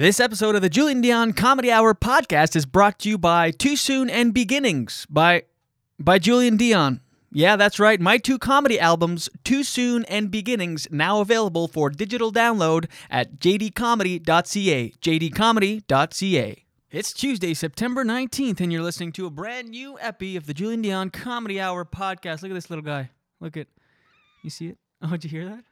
This episode of the Julian Dion Comedy Hour podcast is brought to you by Too Soon and Beginnings by by Julian Dion. Yeah, that's right. My two comedy albums, Too Soon and Beginnings, now available for digital download at jdcomedy.ca. jdcomedy.ca. It's Tuesday, September 19th, and you're listening to a brand new epi of the Julian Dion Comedy Hour podcast. Look at this little guy. Look at. You see it? Oh, did you hear that?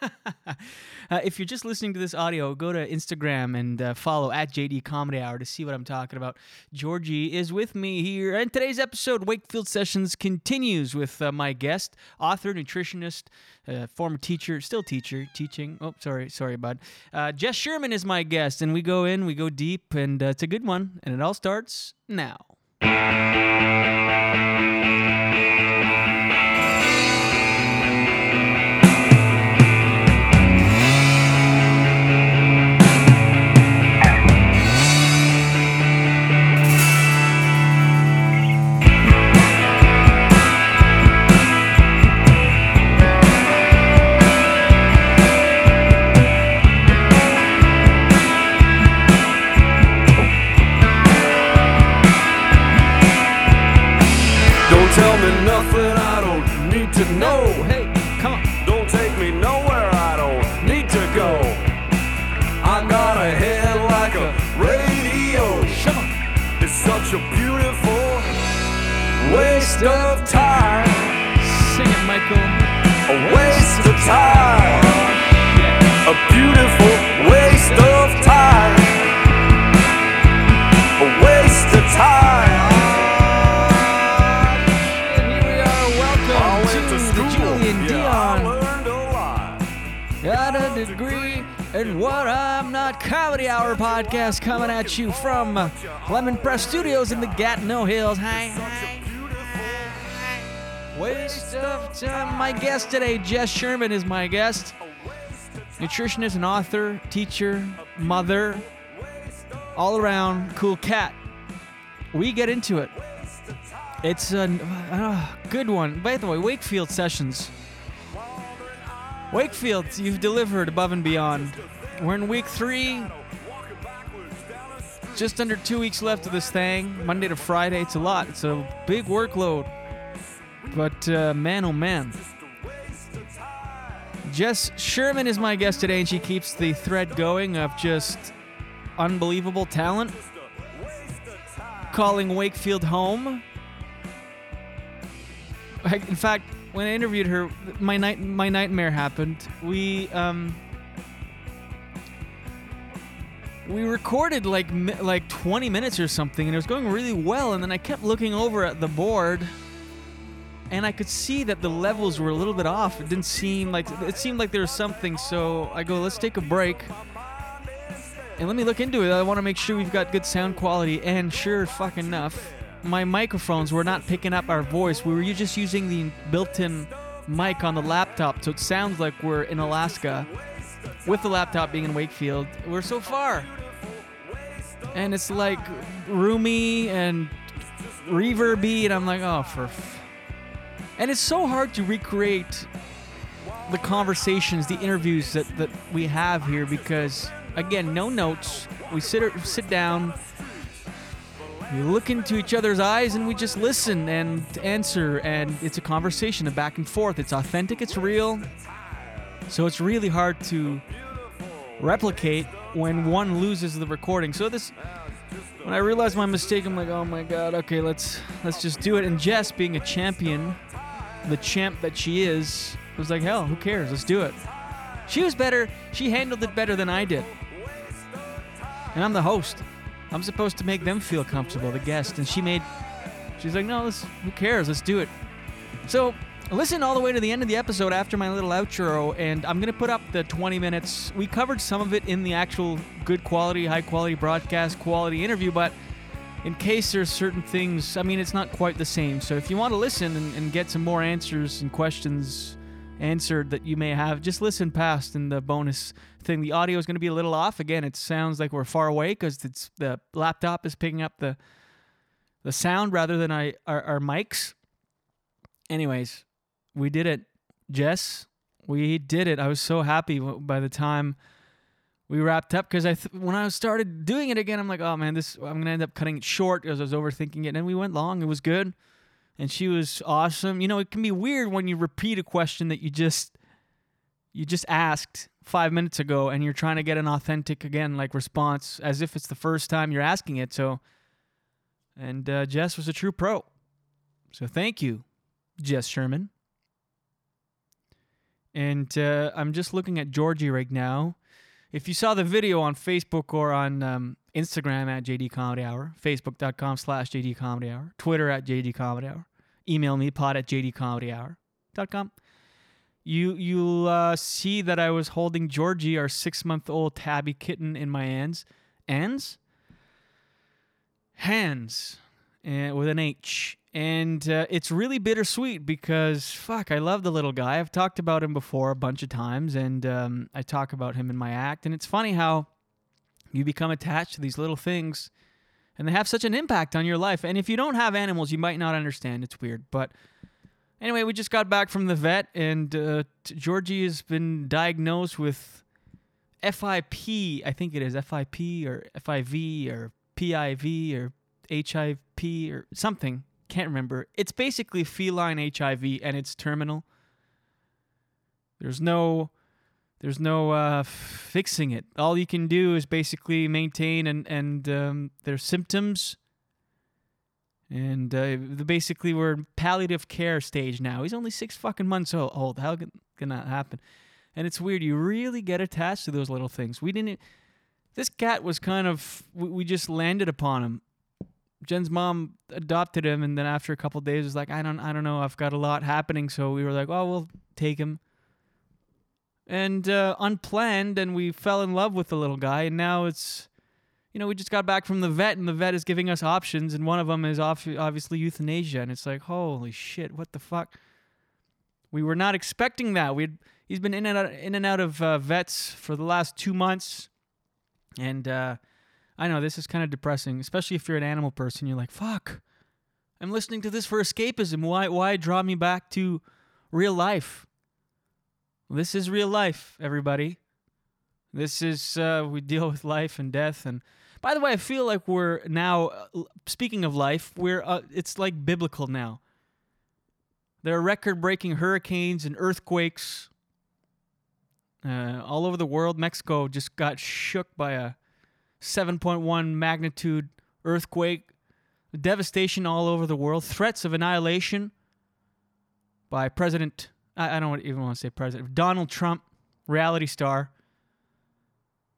uh, if you're just listening to this audio, go to Instagram and uh, follow at JD Comedy Hour to see what I'm talking about. Georgie is with me here, and today's episode, Wakefield Sessions, continues with uh, my guest, author, nutritionist, uh, former teacher, still teacher, teaching. Oh, sorry, sorry, bud. Uh, Jess Sherman is my guest, and we go in, we go deep, and uh, it's a good one, and it all starts now. Time. A beautiful waste of time. A waste of time. And here we are. Welcome to, to the. Julian yeah, Dion. learned a lot. Got a degree in what I'm not comedy hour podcast coming at you from Lemon Press Studios in the Gatineau Hills. Hi, hi. Waste of time. My guest today, Jess Sherman, is my guest. Nutritionist and author, teacher, mother, all around cool cat. We get into it. It's a uh, good one. By the way, Wakefield Sessions. Wakefield, you've delivered above and beyond. We're in week three. Just under two weeks left of this thing. Monday to Friday, it's a lot. It's a big workload. But uh, man, oh man. Jess Sherman is my guest today, and she keeps the thread going of just unbelievable talent. Calling Wakefield home. In fact, when I interviewed her, my night my nightmare happened. We um we recorded like like 20 minutes or something, and it was going really well. And then I kept looking over at the board, and I could see that the levels were a little bit off. It didn't seem like it seemed like there was something. So I go, let's take a break. And let me look into it. I want to make sure we've got good sound quality. And sure fuck enough, my microphones were not picking up our voice. We were just using the built-in mic on the laptop, so it sounds like we're in Alaska, with the laptop being in Wakefield. We're so far, and it's like roomy and reverby, and I'm like, oh, for. And it's so hard to recreate the conversations, the interviews that, that we have here because, again, no notes. We sit sit down, we look into each other's eyes, and we just listen and answer, and it's a conversation, a back and forth. It's authentic, it's real. So it's really hard to replicate when one loses the recording. So this when I realized my mistake, I'm like, oh my god, okay, let's let's just do it. And Jess, being a champion, the champ that she is, was like, hell, who cares? Let's do it. She was better. She handled it better than I did. And I'm the host. I'm supposed to make them feel comfortable, the guest. And she made. She's like, no, let's. Who cares? Let's do it. So listen all the way to the end of the episode after my little outro, and I'm gonna put up the 20 minutes. We covered some of it in the actual good quality, high quality broadcast quality interview, but in case there's certain things, I mean, it's not quite the same. So if you want to listen and, and get some more answers and questions answered that you may have, just listen past in the bonus thing. The audio is going to be a little off. Again, it sounds like we're far away because it's the laptop is picking up the the sound rather than I, our, our mics. Anyways, we did it, Jess. We did it. I was so happy by the time we wrapped up because I th- when I started doing it again, I'm like, oh man, this I'm gonna end up cutting it short because I was overthinking it. And we went long. It was good, and she was awesome. You know, it can be weird when you repeat a question that you just you just asked five minutes ago, and you're trying to get an authentic again like response as if it's the first time you're asking it. So, and uh, Jess was a true pro. So thank you, Jess Sherman. And uh, I'm just looking at Georgie right now. If you saw the video on Facebook or on um, Instagram at JD Comedy Hour, Facebook.com slash JD Comedy Hour, Twitter at JD Comedy Hour, email me pod at JDComedyHour.com. You you'll uh, see that I was holding Georgie, our six month old tabby kitten, in my hands. Hands? Hands. And with an H and uh, it's really bittersweet because fuck, I love the little guy. I've talked about him before a bunch of times, and um, I talk about him in my act. And it's funny how you become attached to these little things, and they have such an impact on your life. And if you don't have animals, you might not understand. It's weird, but anyway, we just got back from the vet, and uh, Georgie has been diagnosed with FIP. I think it is FIP or FIV or PIV or HIV or something can't remember. It's basically feline HIV and it's terminal. There's no there's no uh, fixing it. All you can do is basically maintain and and um, their symptoms. And uh, basically, we're in palliative care stage now. He's only six fucking months old. How can, can that happen? And it's weird. You really get attached to those little things. We didn't. This cat was kind of. We just landed upon him Jen's mom adopted him, and then after a couple days, was like, I don't, I don't know, I've got a lot happening, so we were like, oh, we'll take him. And uh, unplanned, and we fell in love with the little guy, and now it's, you know, we just got back from the vet, and the vet is giving us options, and one of them is off- obviously euthanasia, and it's like, holy shit, what the fuck? We were not expecting that. We he's been in and out, in and out of uh, vets for the last two months, and. Uh, I know this is kind of depressing, especially if you're an animal person. You're like, fuck, I'm listening to this for escapism. Why, why draw me back to real life? This is real life, everybody. This is, uh, we deal with life and death. And by the way, I feel like we're now, uh, speaking of life, we're, uh, it's like biblical now. There are record breaking hurricanes and earthquakes uh, all over the world. Mexico just got shook by a 7.1 magnitude earthquake, devastation all over the world, threats of annihilation by President, I, don't even want to say President, Donald Trump, reality star.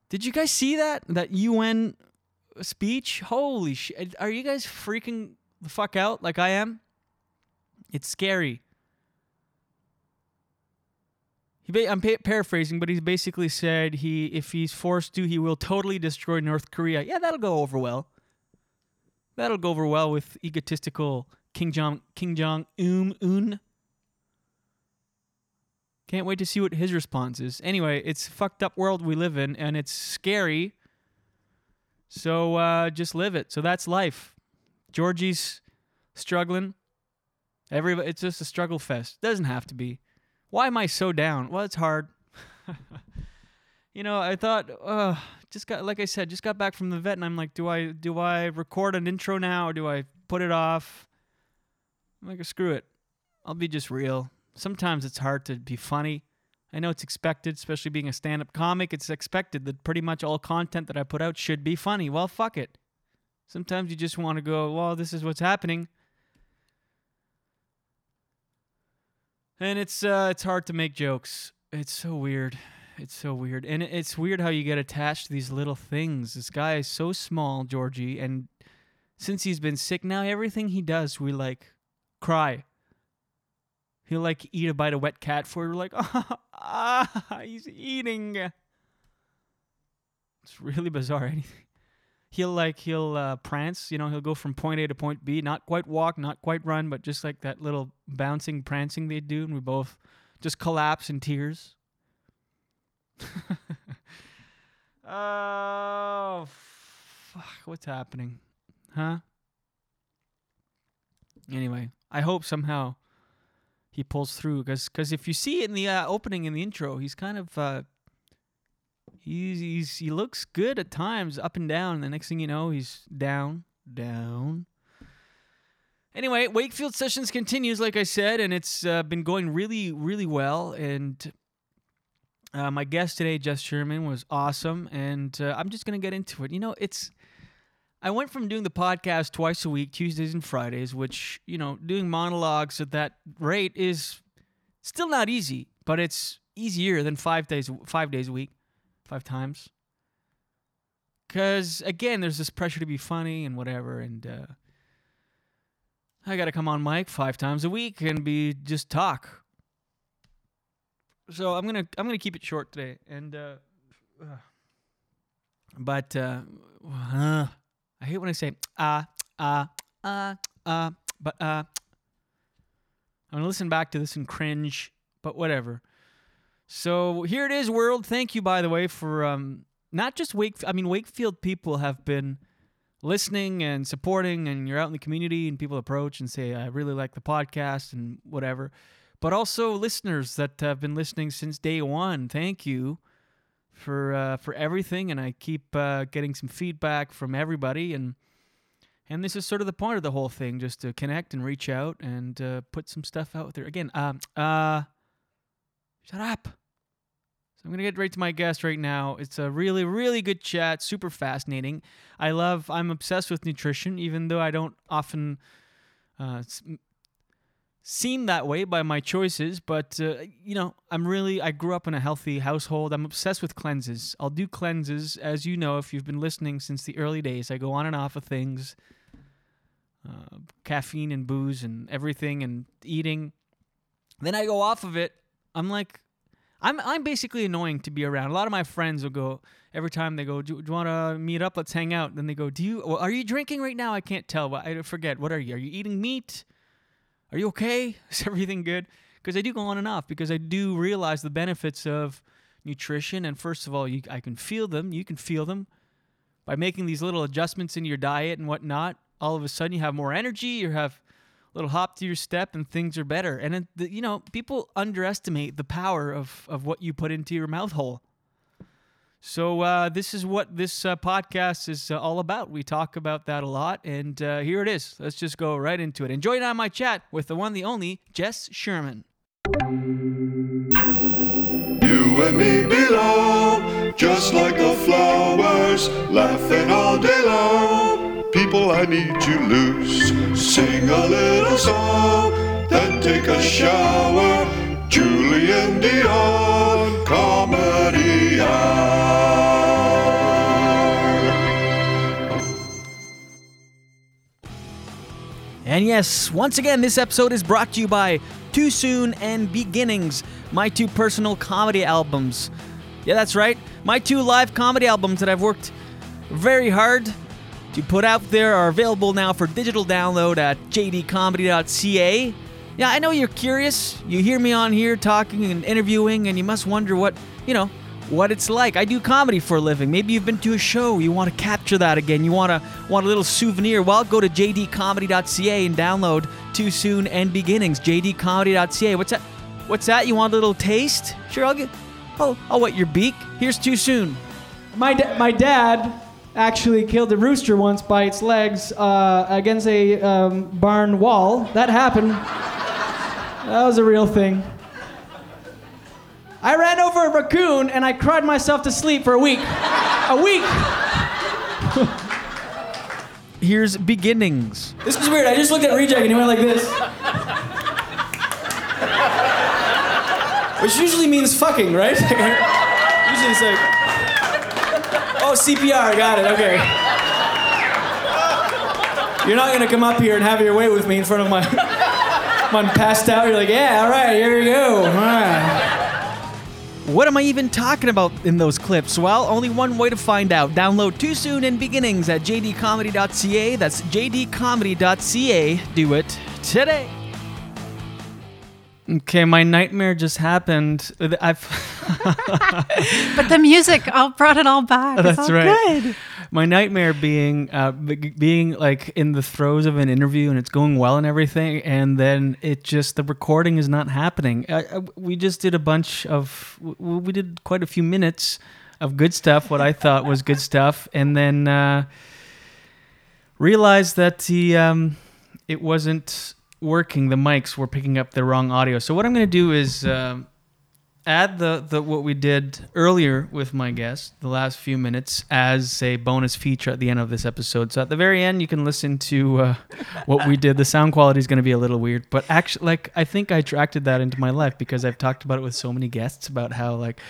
Did you guys see that? That UN speech? Holy shit. Are you guys freaking the fuck out like I am? It's scary. He I'm paraphrasing, but he's basically said he, if he's forced to, he will totally destroy North Korea. Yeah, that'll go over well. That'll go over well with egotistical King Jong King Jong Um Un. Can't wait to see what his response is. Anyway, it's a fucked up world we live in, and it's scary. So uh, just live it. So that's life. Georgie's struggling. Every it's just a struggle fest. Doesn't have to be. Why am I so down? Well, it's hard. you know, I thought, uh, just got like I said, just got back from the vet, and I'm like, do I do I record an intro now or do I put it off? I'm like, screw it. I'll be just real. Sometimes it's hard to be funny. I know it's expected, especially being a stand-up comic. It's expected that pretty much all content that I put out should be funny. Well, fuck it. Sometimes you just want to go, well, this is what's happening. And it's uh, it's hard to make jokes. It's so weird. It's so weird, and it's weird how you get attached to these little things. This guy is so small, Georgie, and since he's been sick now, everything he does, we like cry. He'll like eat a bite of wet cat food. We're like, ah, ah, he's eating. It's really bizarre. Anything he'll like he'll uh, prance. You know, he'll go from point A to point B, not quite walk, not quite run, but just like that little bouncing, prancing they do, and we both just collapse in tears. oh, fuck! What's happening, huh? Anyway, I hope somehow he pulls through because because if you see in the uh, opening in the intro, he's kind of uh, He's, he's he looks good at times, up and down. And the next thing you know, he's down, down. Anyway, Wakefield sessions continues, like I said, and it's uh, been going really, really well. And uh, my guest today, Jess Sherman, was awesome, and uh, I'm just gonna get into it. You know, it's I went from doing the podcast twice a week, Tuesdays and Fridays, which you know, doing monologues at that rate is still not easy, but it's easier than five days five days a week, five times. Cause again, there's this pressure to be funny and whatever, and uh, I got to come on mic five times a week and be just talk. So I'm gonna I'm gonna keep it short today, and uh, but uh, uh, I hate when I say ah ah ah ah, but uh, I'm gonna listen back to this and cringe, but whatever. So here it is, world. Thank you, by the way, for um, not just Wake. I mean, Wakefield people have been listening and supporting, and you're out in the community, and people approach and say, "I really like the podcast" and whatever. But also listeners that have been listening since day one. Thank you for uh, for everything, and I keep uh, getting some feedback from everybody, and and this is sort of the point of the whole thing, just to connect and reach out and uh, put some stuff out there. Again, um, uh, shut up. So I'm gonna get right to my guest right now. It's a really, really good chat, super fascinating. I love. I'm obsessed with nutrition, even though I don't often uh, seem that way by my choices. But uh, you know, I'm really. I grew up in a healthy household. I'm obsessed with cleanses. I'll do cleanses, as you know, if you've been listening since the early days. I go on and off of things, uh, caffeine and booze and everything, and eating. Then I go off of it. I'm like I'm I'm basically annoying to be around. A lot of my friends will go every time they go, "Do, do you want to meet up? Let's hang out." Then they go, "Do you? Well, are you drinking right now? I can't tell. I forget. What are you? Are you eating meat? Are you okay? Is everything good?" Because I do go on and off because I do realize the benefits of nutrition. And first of all, you, I can feel them. You can feel them by making these little adjustments in your diet and whatnot. All of a sudden, you have more energy. You have little hop to your step, and things are better. And it, you know, people underestimate the power of of what you put into your mouth hole. So uh, this is what this uh, podcast is uh, all about. We talk about that a lot, and uh, here it is. Let's just go right into it. Enjoy now my chat with the one, the only Jess Sherman. You and me belong, just like the flowers, laughing all day long. People, I need you loose. Sing a little song, then take a shower. Julian Dion, comedy. And yes, once again, this episode is brought to you by Too Soon and Beginnings, my two personal comedy albums. Yeah, that's right, my two live comedy albums that I've worked very hard to put out there are available now for digital download at jdcomedy.ca. Yeah, I know you're curious. You hear me on here talking and interviewing, and you must wonder what, you know, what it's like. I do comedy for a living. Maybe you've been to a show. You want to capture that again. You want to want a little souvenir. Well, go to jdcomedy.ca and download Too Soon and Beginnings. jdcomedy.ca. What's that? What's that? You want a little taste? Sure, I'll get. Oh, oh I'll wet your beak. Here's Too Soon. My, da- my dad actually killed a rooster once by its legs uh, against a um, barn wall. That happened. that was a real thing. I ran over a raccoon and I cried myself to sleep for a week. a week! Here's Beginnings. This was weird. I just looked at Reject and he went like this. Which usually means fucking, right? usually it's like, oh, CPR, got it, okay. You're not gonna come up here and have your way with me in front of my. I'm passed out. You're like, yeah, all right, here we go. What am I even talking about in those clips? Well, only one way to find out. Download Too Soon and Beginnings at jdcomedy.ca. That's jdcomedy.ca. Do it today. Okay, my nightmare just happened. I've But the music all brought it all back. It's That's all right. good. my nightmare being uh, being like in the throes of an interview and it's going well and everything, and then it just the recording is not happening. Uh, uh, we just did a bunch of we did quite a few minutes of good stuff, what I thought was good stuff, and then uh, realized that the um, it wasn't working. The mics were picking up the wrong audio. So what I'm going to do is um add the, the what we did earlier with my guest, the last few minutes, as a bonus feature at the end of this episode. So at the very end, you can listen to uh, what we did. The sound quality is going to be a little weird, but actually, like I think I attracted that into my life because I've talked about it with so many guests about how like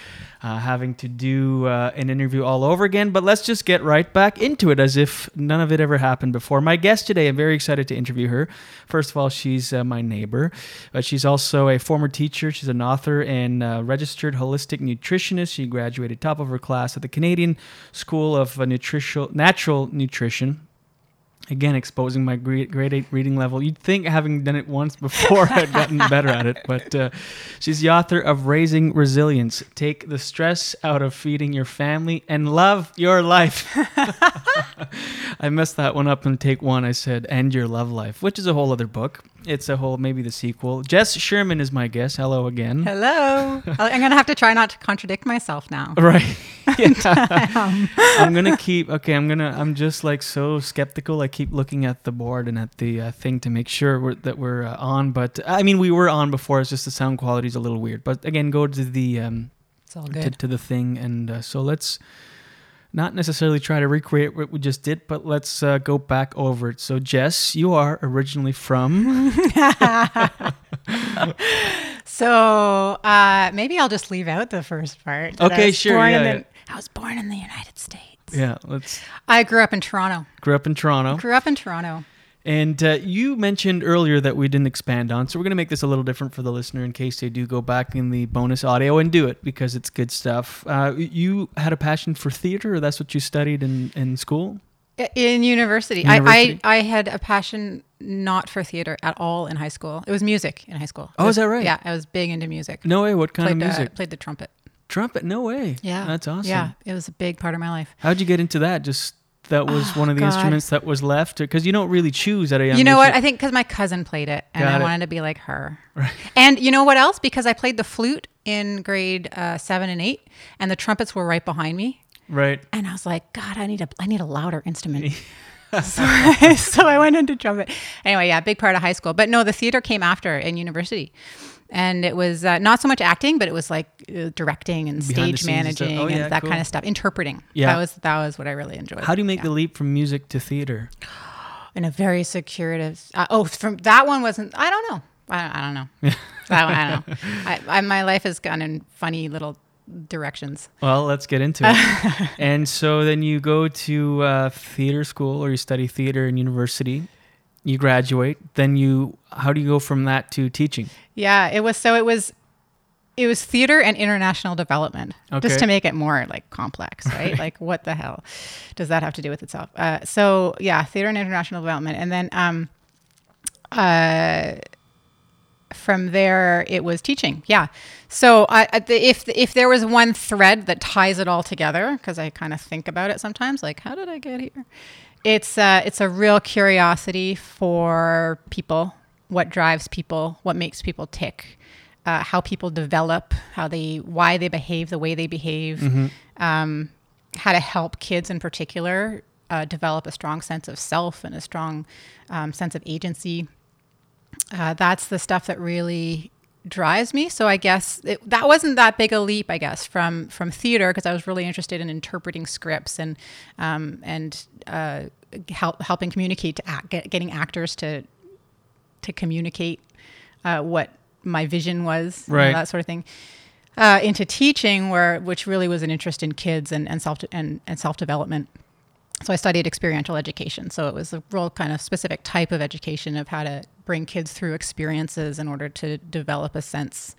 uh, having to do uh, an interview all over again. But let's just get right back into it as if none of it ever happened before. My guest today, I'm very excited to interview her. First of all, she's uh, my neighbor, but she's also a former teacher. She's an author and uh, registered holistic nutritionist. She graduated top of her class at the Canadian School of uh, Nutritional Natural Nutrition. Again, exposing my grade, grade eight reading level. You'd think having done it once before I'd gotten better at it, but uh, she's the author of Raising Resilience. Take the stress out of feeding your family and love your life. I messed that one up in take one. I said, and your love life, which is a whole other book. It's a whole, maybe the sequel. Jess Sherman is my guest. Hello again. Hello. I'm going to have to try not to contradict myself now. Right. I'm gonna keep. Okay, I'm gonna. I'm just like so skeptical. I keep looking at the board and at the uh, thing to make sure we're, that we're uh, on. But I mean, we were on before. It's just the sound quality is a little weird. But again, go to the um, It's all to, to the thing, and uh, so let's not necessarily try to recreate what we just did, but let's uh, go back over it. So, Jess, you are originally from. So uh, maybe I'll just leave out the first part. Okay, sure, yeah, the- yeah. I was born in the United States. yeah, let's. I grew up in Toronto. Grew up in Toronto. Grew up in Toronto. And uh, you mentioned earlier that we didn't expand on, so we're going to make this a little different for the listener in case they do go back in the bonus audio and do it because it's good stuff. Uh, you had a passion for theater, or that's what you studied in, in school? In university. University? I, I, I had a passion not for theater at all in high school. It was music in high school. Oh, It is was- that right? Yeah, I was big into music. No way. What kind played, of uh, music? played the trumpet. Trumpet? No way. Yeah. That's awesome. Yeah, it was a big part of my life. How'd you get into that? Just that was one of the Oh, God. instruments that was left? Because you don't really choose at a young You know what? I think because my cousin played it, and Got I it. wanted to be like her. Right. And you know what else? Because I played the flute in grade uh, seven and eight, and the trumpets were right behind me, Right. and I was like, God, I need a, I need a louder instrument. so, so I went into trumpet. Anyway, yeah, big part of high school. But no, the theater came after in university. And it was uh, not so much acting, but it was like uh, directing and Behind stage scenes and stuff. managing Oh, and yeah, that cool. kind of stuff, interpreting. Yeah. that was that was what I really enjoyed. How do you make Yeah the leap from music to theater? in a very secretive. Uh, oh, from that one wasn't. I don't know. I, I don't know. that one, I don't know. I, I, my life has gone in funny little directions. Well, let's get into it. and so then you go to uh, theater school or you study theater in university. You graduate. Then you, how do you go from that to teaching? Yeah, it was. So it was. It was theater and international development, Okay. just to make it more like complex, right? like, what the hell does that have to do with itself? Uh, so, yeah, theater and international development, and then um, uh, from there it was teaching yeah so I- if if there was one thread that ties it all together because i kind of think about it sometimes like how did i get here it's uh, it's a real curiosity for people what drives people what makes people tick uh, how people develop how they why they behave the way they behave. Um, how to help kids in particular uh, develop a strong sense of self and a strong um, sense of agency. Uh, that's the stuff that really drives me. So I guess it, that wasn't that big a leap, I guess, from from theater because I was really interested in interpreting scripts and um, and uh, help, helping communicate to act, get, getting actors to to communicate uh, what my vision was, Right. that sort of thing. Uh, into teaching, where which really was an interest in kids and, and self and, and self development. So I studied experiential education. So it was a real kind of specific type of education of how to bring kids through experiences in order to develop a sense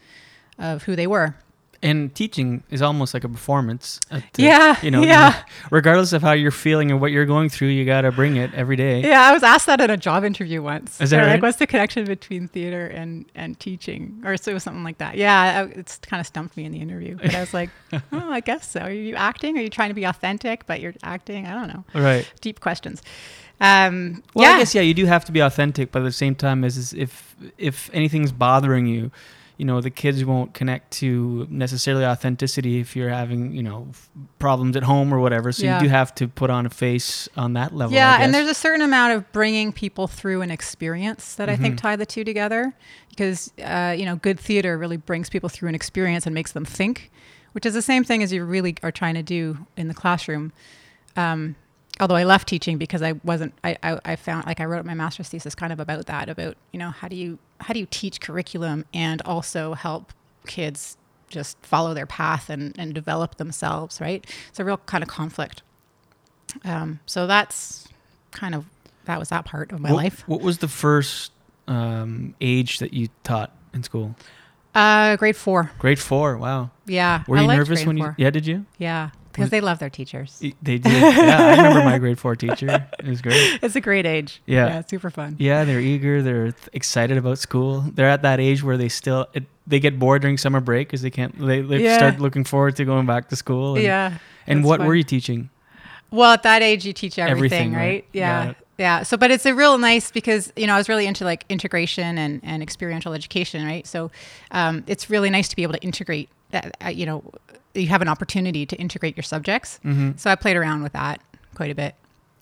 of who they were. And teaching is almost like a performance. at, uh, Yeah, You know, yeah. regardless of how you're feeling or what you're going through, you got to bring it every day. Yeah, I was asked that at a job interview once. Is that right? Like, what's the connection between theater and, and teaching? Or so it was something like that. Yeah, I- it's kind of stumped me in the interview. But I was like, oh, I guess so. Are you acting? Are you trying to be authentic, but you're acting? I don't know. Right. Deep questions. Um, Well, yeah. I guess yeah, you do have to be authentic, but at the same time, as is if if anything's bothering you, you know the kids won't connect to necessarily authenticity if you're having you know f- problems at home or whatever. So Yeah. you do have to put on a face on that level. Yeah, and there's a certain amount of bringing people through an experience that I think Mm-hmm. tie the two together, because uh, you know, good theater really brings people through an experience and makes them think, which is the same thing as you really are trying to do in the classroom. Um, although I left teaching because I wasn't, I, I, I found like I wrote my master's thesis kind of about that, about you know how do you how do you teach curriculum and also help kids just follow their path and, and develop themselves, right? It's a real kind of conflict. Um, so that's kind of that was that part of my what, life. What was the first um, age that you taught in school? Uh, grade four. Grade four. Wow. Yeah. Were I you nervous when you? Yeah. Did you? Yeah, because they love their teachers. They did. yeah, I remember my grade four teacher. It was great. It's a great age. Yeah. super fun. Yeah, they're eager. They're excited about school. They're at that age where they still it, they get bored during summer break because they can't. They, they Yeah. start looking forward to going back to school. And, Yeah. And what fun. were you teaching? Well, at that age, you teach everything, Everything, right? right? Got Yeah. Yeah. So, but it's a real nice because, you know, I was really into like integration and, and experiential education, right? So um, it's really nice to be able to integrate that, uh, you know, you have an opportunity to integrate your subjects. Mm-hmm. So I played around with that quite a bit.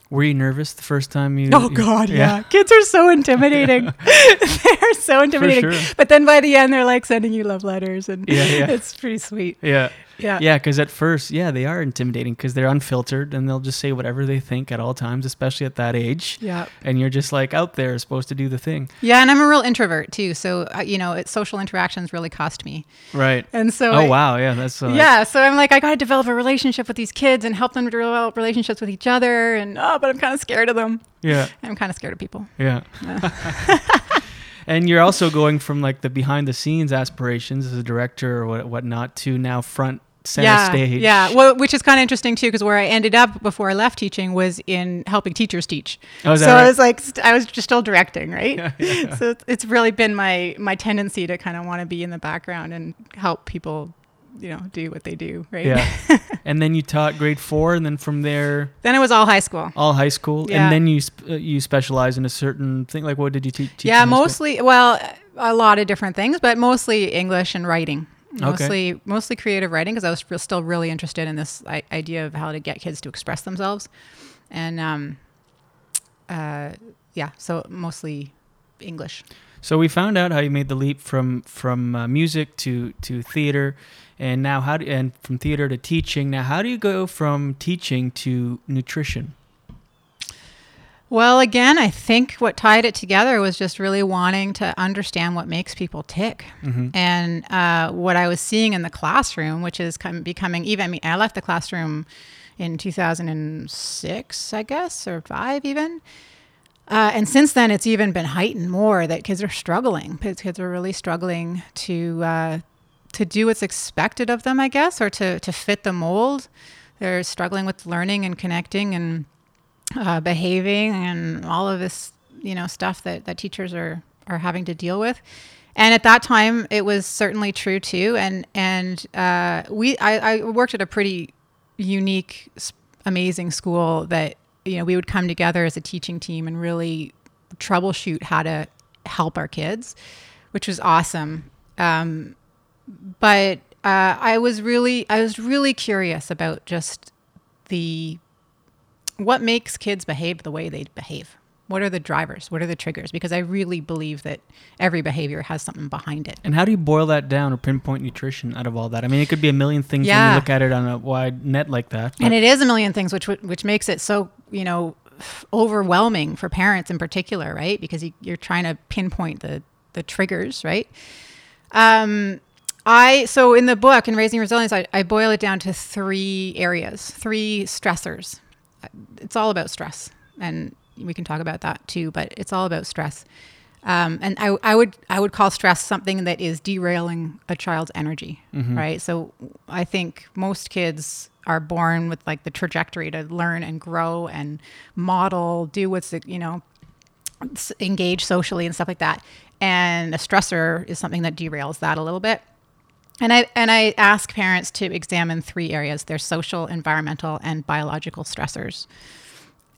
Were you nervous the first time you? Oh you- God, yeah. Kids are so intimidating. they're so intimidating. sure. But then by the end, they're like sending you love letters, and Yeah, yeah. it's pretty sweet. Yeah. Yeah. Yeah, because at first, yeah, they are intimidating because they're unfiltered and they'll just say whatever they think at all times, especially at that age. Yeah. And you're just like out there, supposed to do the thing. Yeah, and I'm a real introvert too. So uh, you know, it, social interactions really cost me. Right. And so oh I- wow, yeah, that's uh, yeah, so I'm like, I got to develop a relationship with these kids and help them develop relationships with each other. And oh, but I'm kind of scared of them. yeah, I'm kind of scared of people. yeah. and you're also going from like the behind the scenes aspirations as a director or what whatnot to now front center yeah, stage. yeah. Well, which is kind of interesting too, because where I ended up before I left teaching was in helping teachers teach. Oh, so right? I was like, st- I was just still directing, right? so it's, really been my my tendency to kind of want to be in the background and help people, you know, do what they do, right? Yeah. and then you taught grade four, and then from there, then it was all high school. all high school, Yeah. and then you sp- uh, you specialize in a certain thing. Like, what did you te- teach? yeah, in high school? mostly. Well, a lot of different things, but mostly English and writing. Okay. Mostly, mostly creative writing because I was still really interested in this I- idea of how to get kids to express themselves, and um, uh, yeah, so mostly English. So we found out how you made the leap from from uh, music to to theater, and now how do and from theater to teaching. Now, how do you go from teaching to nutrition? Well, again, I think what tied it together was just really wanting to understand what makes people tick. And uh, what I was seeing in the classroom, which is kind of becoming even, I mean, I left the classroom in 2006, I guess, or five even. Uh, and since then, it's even been heightened more that kids are struggling. Kids kids are really struggling to uh, to do what's expected of them, I guess, or to to fit the mold. They're struggling with learning and connecting and uh, behaving and all of this, you know, stuff that, that teachers are, are having to deal with. And at that time, it was certainly true too. And and uh, we, I, I worked at a pretty unique, amazing school that you know we would come together as a teaching team and really troubleshoot how to help our kids, which was awesome. Um, but uh, I was really, I was really curious about just the what makes kids behave the way they behave? What are the drivers? What are the triggers? Because i really believe that every behavior has something behind it. And how do you boil that down or pinpoint nutrition out of all that? I mean, it could be a million things when you look at it on a wide net like that. and it is a million things which which makes it so you know overwhelming for parents in particular right? Because you, you're trying to pinpoint the the triggers right? Um i so in the book in raising resilience I, I boil it down to three areas three stressors it's all about stress and we can talk about that too but it's all about stress um, and I, I would I would call stress something that is derailing a child's energy, right? So I think most kids are born with like the trajectory to learn and grow and model, do what's you know, engage socially and stuff like that. And a stressor is something that derails that a little bit. And I and I ask parents to examine three areas: their social, environmental, and biological stressors.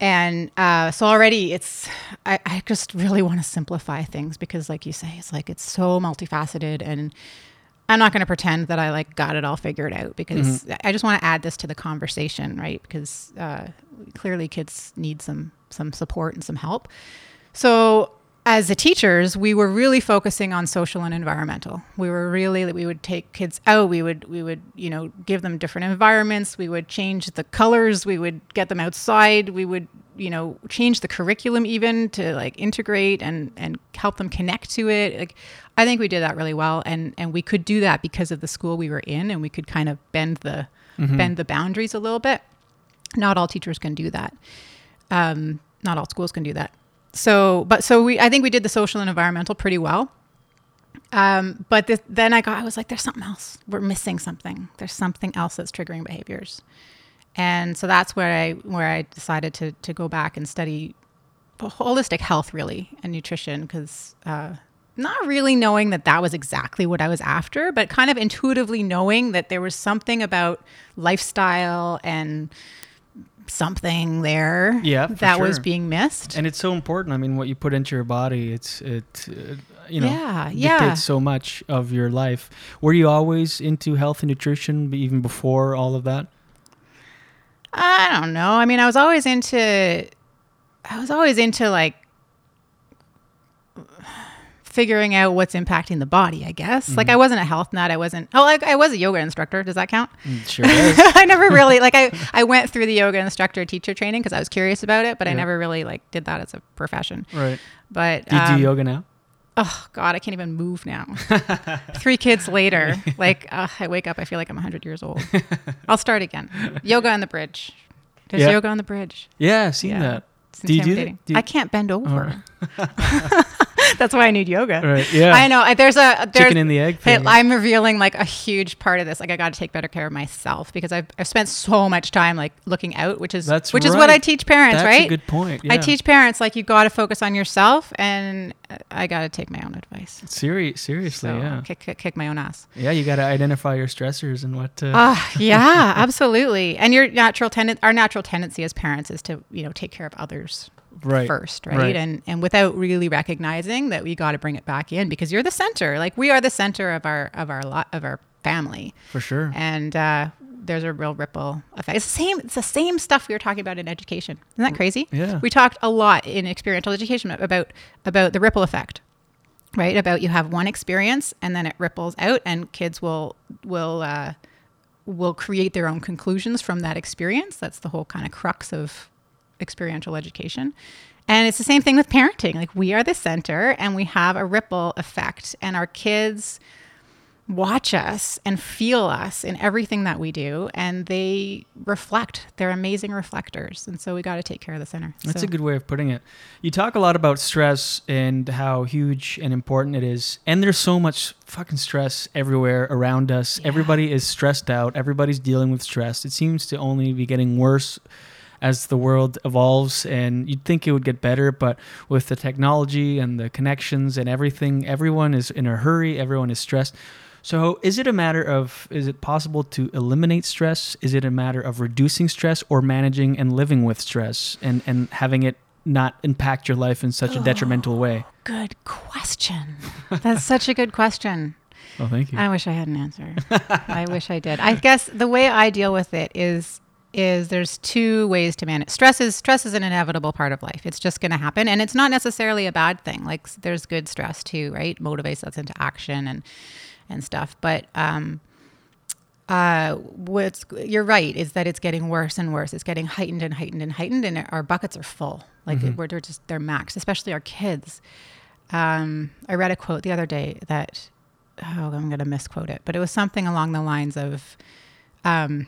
and uh, so already it's I, I just really want to simplify things because like you say it's like it's so multifaceted and i'm not going to pretend that i like got it all figured out because i just want to add this to the conversation right? Because uh, clearly kids need some some support and some help. So as the teachers, we were really focusing on social and environmental. We were really we would take kids out. We would we would you know give them different environments. We would change the colors. We would get them outside. We would you know change the curriculum even to like integrate and and help them connect to it. Like I think we did that really well, and and we could do that because of the school we were in, and we could kind of bend the bend the boundaries a little bit. Not all teachers can do that. Um, not all schools can do that so but so we i think we did the social and environmental pretty well. Um, but then i got i was like there's something else. We're missing something. There's something else that's triggering behaviors. And so that's where i where i decided to to go back and study holistic health really and nutrition because uh, not really knowing that that was exactly what i was after but kind of intuitively knowing that there was something about lifestyle and something there Yeah, that was being missed and it's so important. I mean, what you put into your body, it's it, uh, you know, Yeah, dictates yeah. so much of your life. Were you always into health and nutrition, even before all of that? I don't know. I mean, I was always into, I was always into like figuring out what's impacting the body. I guess. Like I wasn't a health nut. I wasn't. Oh, like I was a yoga instructor. Does that count? Sure does. I never really like. I I went through the yoga instructor teacher training because I was curious about it, but I never really like did that as a profession. right. But Do you um, do yoga now? Oh God, I can't even move now. Three kids later, like uh, I wake up, I feel like I'm 100 years old. I'll start again. Yoga on the bridge. There's Yeah. yoga on the bridge. Yeah, I've seen Yeah. that. It's Do you do that? Do you- I can't bend over. That's why I need yoga. Right. Yeah. I know. There's a there's, Chicken in the egg thing. I'm revealing like a huge part of this. Like I got to take better care of myself because I've, I've spent so much time like looking out, which is That's which is what I teach parents, right? That's right? a good point. I teach parents like you got to focus on yourself, and I got to take my own advice. Seri- seriously, So yeah. kick, kick kick my own ass. Yeah, you got to identify your stressors and what. Uh, Ah, yeah, absolutely. And your natural tendency, our natural tendency as parents is to, you know, take care of others right. first, right? Right. And and without really recognizing that we got to bring it back in because you're the center. Like we are the center of our of our lot of our family, For sure. and uh, there's a real ripple effect. It's the same. It's the same stuff we were talking about in education. Isn't that crazy? Yeah. We talked a lot in experiential education about about the ripple effect right about you have one experience and then it ripples out and kids will will uh, will create their own conclusions from that experience that's the whole kind of crux of experiential education and it's the same thing with parenting like we are the center and we have a ripple effect and our kids watch us and feel us in everything that we do and they reflect they're amazing reflectors and so we got to take care of the center That's So- a good way of putting it. You talk a lot about stress and how huge and important it is. And there's so much fucking stress everywhere around us. Everybody is stressed out. Everybody's dealing with stress. It seems to only be getting worse as the world evolves and you'd think it would get better but with the technology and the connections and everything everyone is in a hurry everyone is stressed. So is it a matter of is it possible to eliminate stress? Is it a matter of reducing stress or managing and living with stress and and having it not impact your life in such a detrimental way? good question. That's such a good question. Oh thank you. I wish I had an answer. I wish I did. I guess the way I deal with it is is there's two ways to manage stress is stress is an inevitable part of life. It's just going to happen and it's not necessarily a bad thing. Like there's good stress too, right? Motivates us into action and and stuff. But um uh what's you're right is that it's getting worse and worse. It's getting heightened and heightened and heightened and our buckets are full. Like we're they're just they're maxed, especially our kids. Um I read a quote the other day that oh, I'm going to misquote it, but it was something along the lines of um,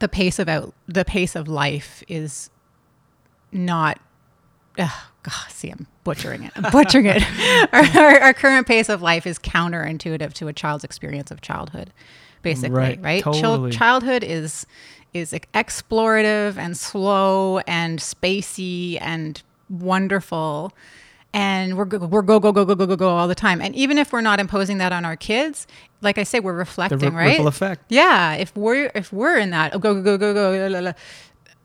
the pace of out, the pace of life is not. Oh, God, see, I'm butchering it. I'm butchering it. Our, our, our current pace of life is counterintuitive to a child's experience of childhood, basically, Right, right? Totally. childhood is is explorative and slow and spacey and wonderful and we're go, we're go go go go go go go all the time. And even if we're not imposing that on our kids, like I say, we're the reflecting, ri- right? ripple effect Yeah, if we're if we're in that oh, go go go go go, la, la,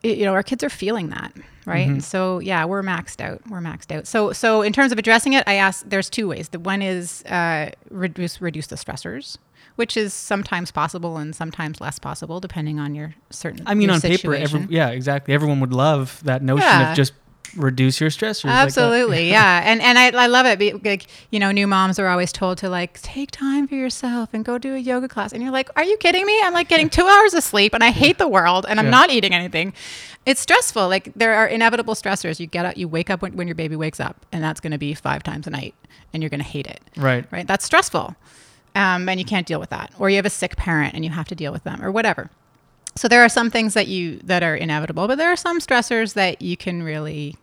you know, our kids are feeling that, right? And so, yeah, we're maxed out. We're maxed out. So, so in terms of addressing it, I ask. There's two ways. The one is uh, reduce reduce the stressors, which is sometimes possible and sometimes less possible, depending on your certain. I mean, on paper, every, yeah, exactly. Everyone would love that notion Yeah. of just reduce your stressors. like. Absolutely, yeah, and and I, I love it. Like you know, new moms are always told to like take time for yourself and go do a yoga class, and you're like, are you kidding me? I'm like getting two hours of sleep, and I hate the world, and I'm Yeah. not eating anything. It's stressful. Like there are inevitable stressors. You get up, you wake up when, when your baby wakes up, and that's going to be five times a night, and you're going to hate it. Right. Right. That's stressful, um, and you can't deal with that. Or you have a sick parent, and you have to deal with them, or whatever. So there are some things that you that are inevitable, but there are some stressors that you can really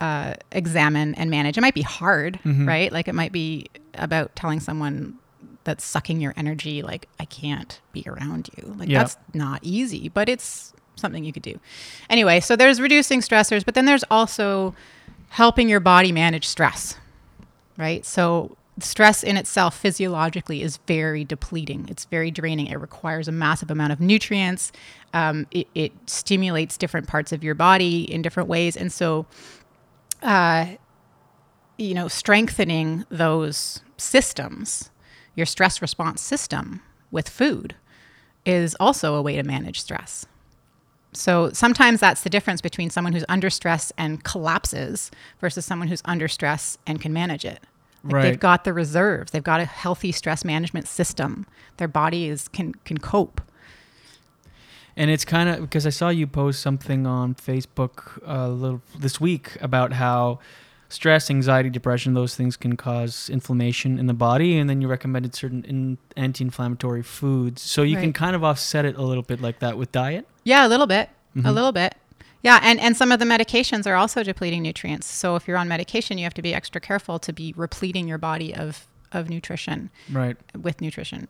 uh, examine and manage. It might be hard, right? Like it might be about telling someone that's sucking your energy, like I can't be around you. Like that's not easy, but it's something you could do. Anyway, so there's reducing stressors, but then there's also helping your body manage stress, right? So stress in itself physiologically is very depleting. It's very draining. It requires a massive amount of nutrients. Um, it, it stimulates different parts of your body in different ways, and so you know, strengthening those systems, your stress response system with food is also a way to manage stress. So sometimes that's the difference between someone who's under stress and collapses versus someone who's under stress and can manage it. Like Right. They've got the reserves. They've got a healthy stress management system. Their body is can can cope. And it's kind of because I saw you post something on Facebook a little this week about how stress, anxiety, depression, those things can cause inflammation in the body, and then you recommended certain in, anti-inflammatory foods, so you can kind of offset it a little bit like that with diet. Yeah, a little bit. A mm-hmm. little bit. Yeah, and, and some of the medications are also depleting nutrients. So if you're on medication, you have to be extra careful to be repleting your body of, of nutrition Right. with nutrition.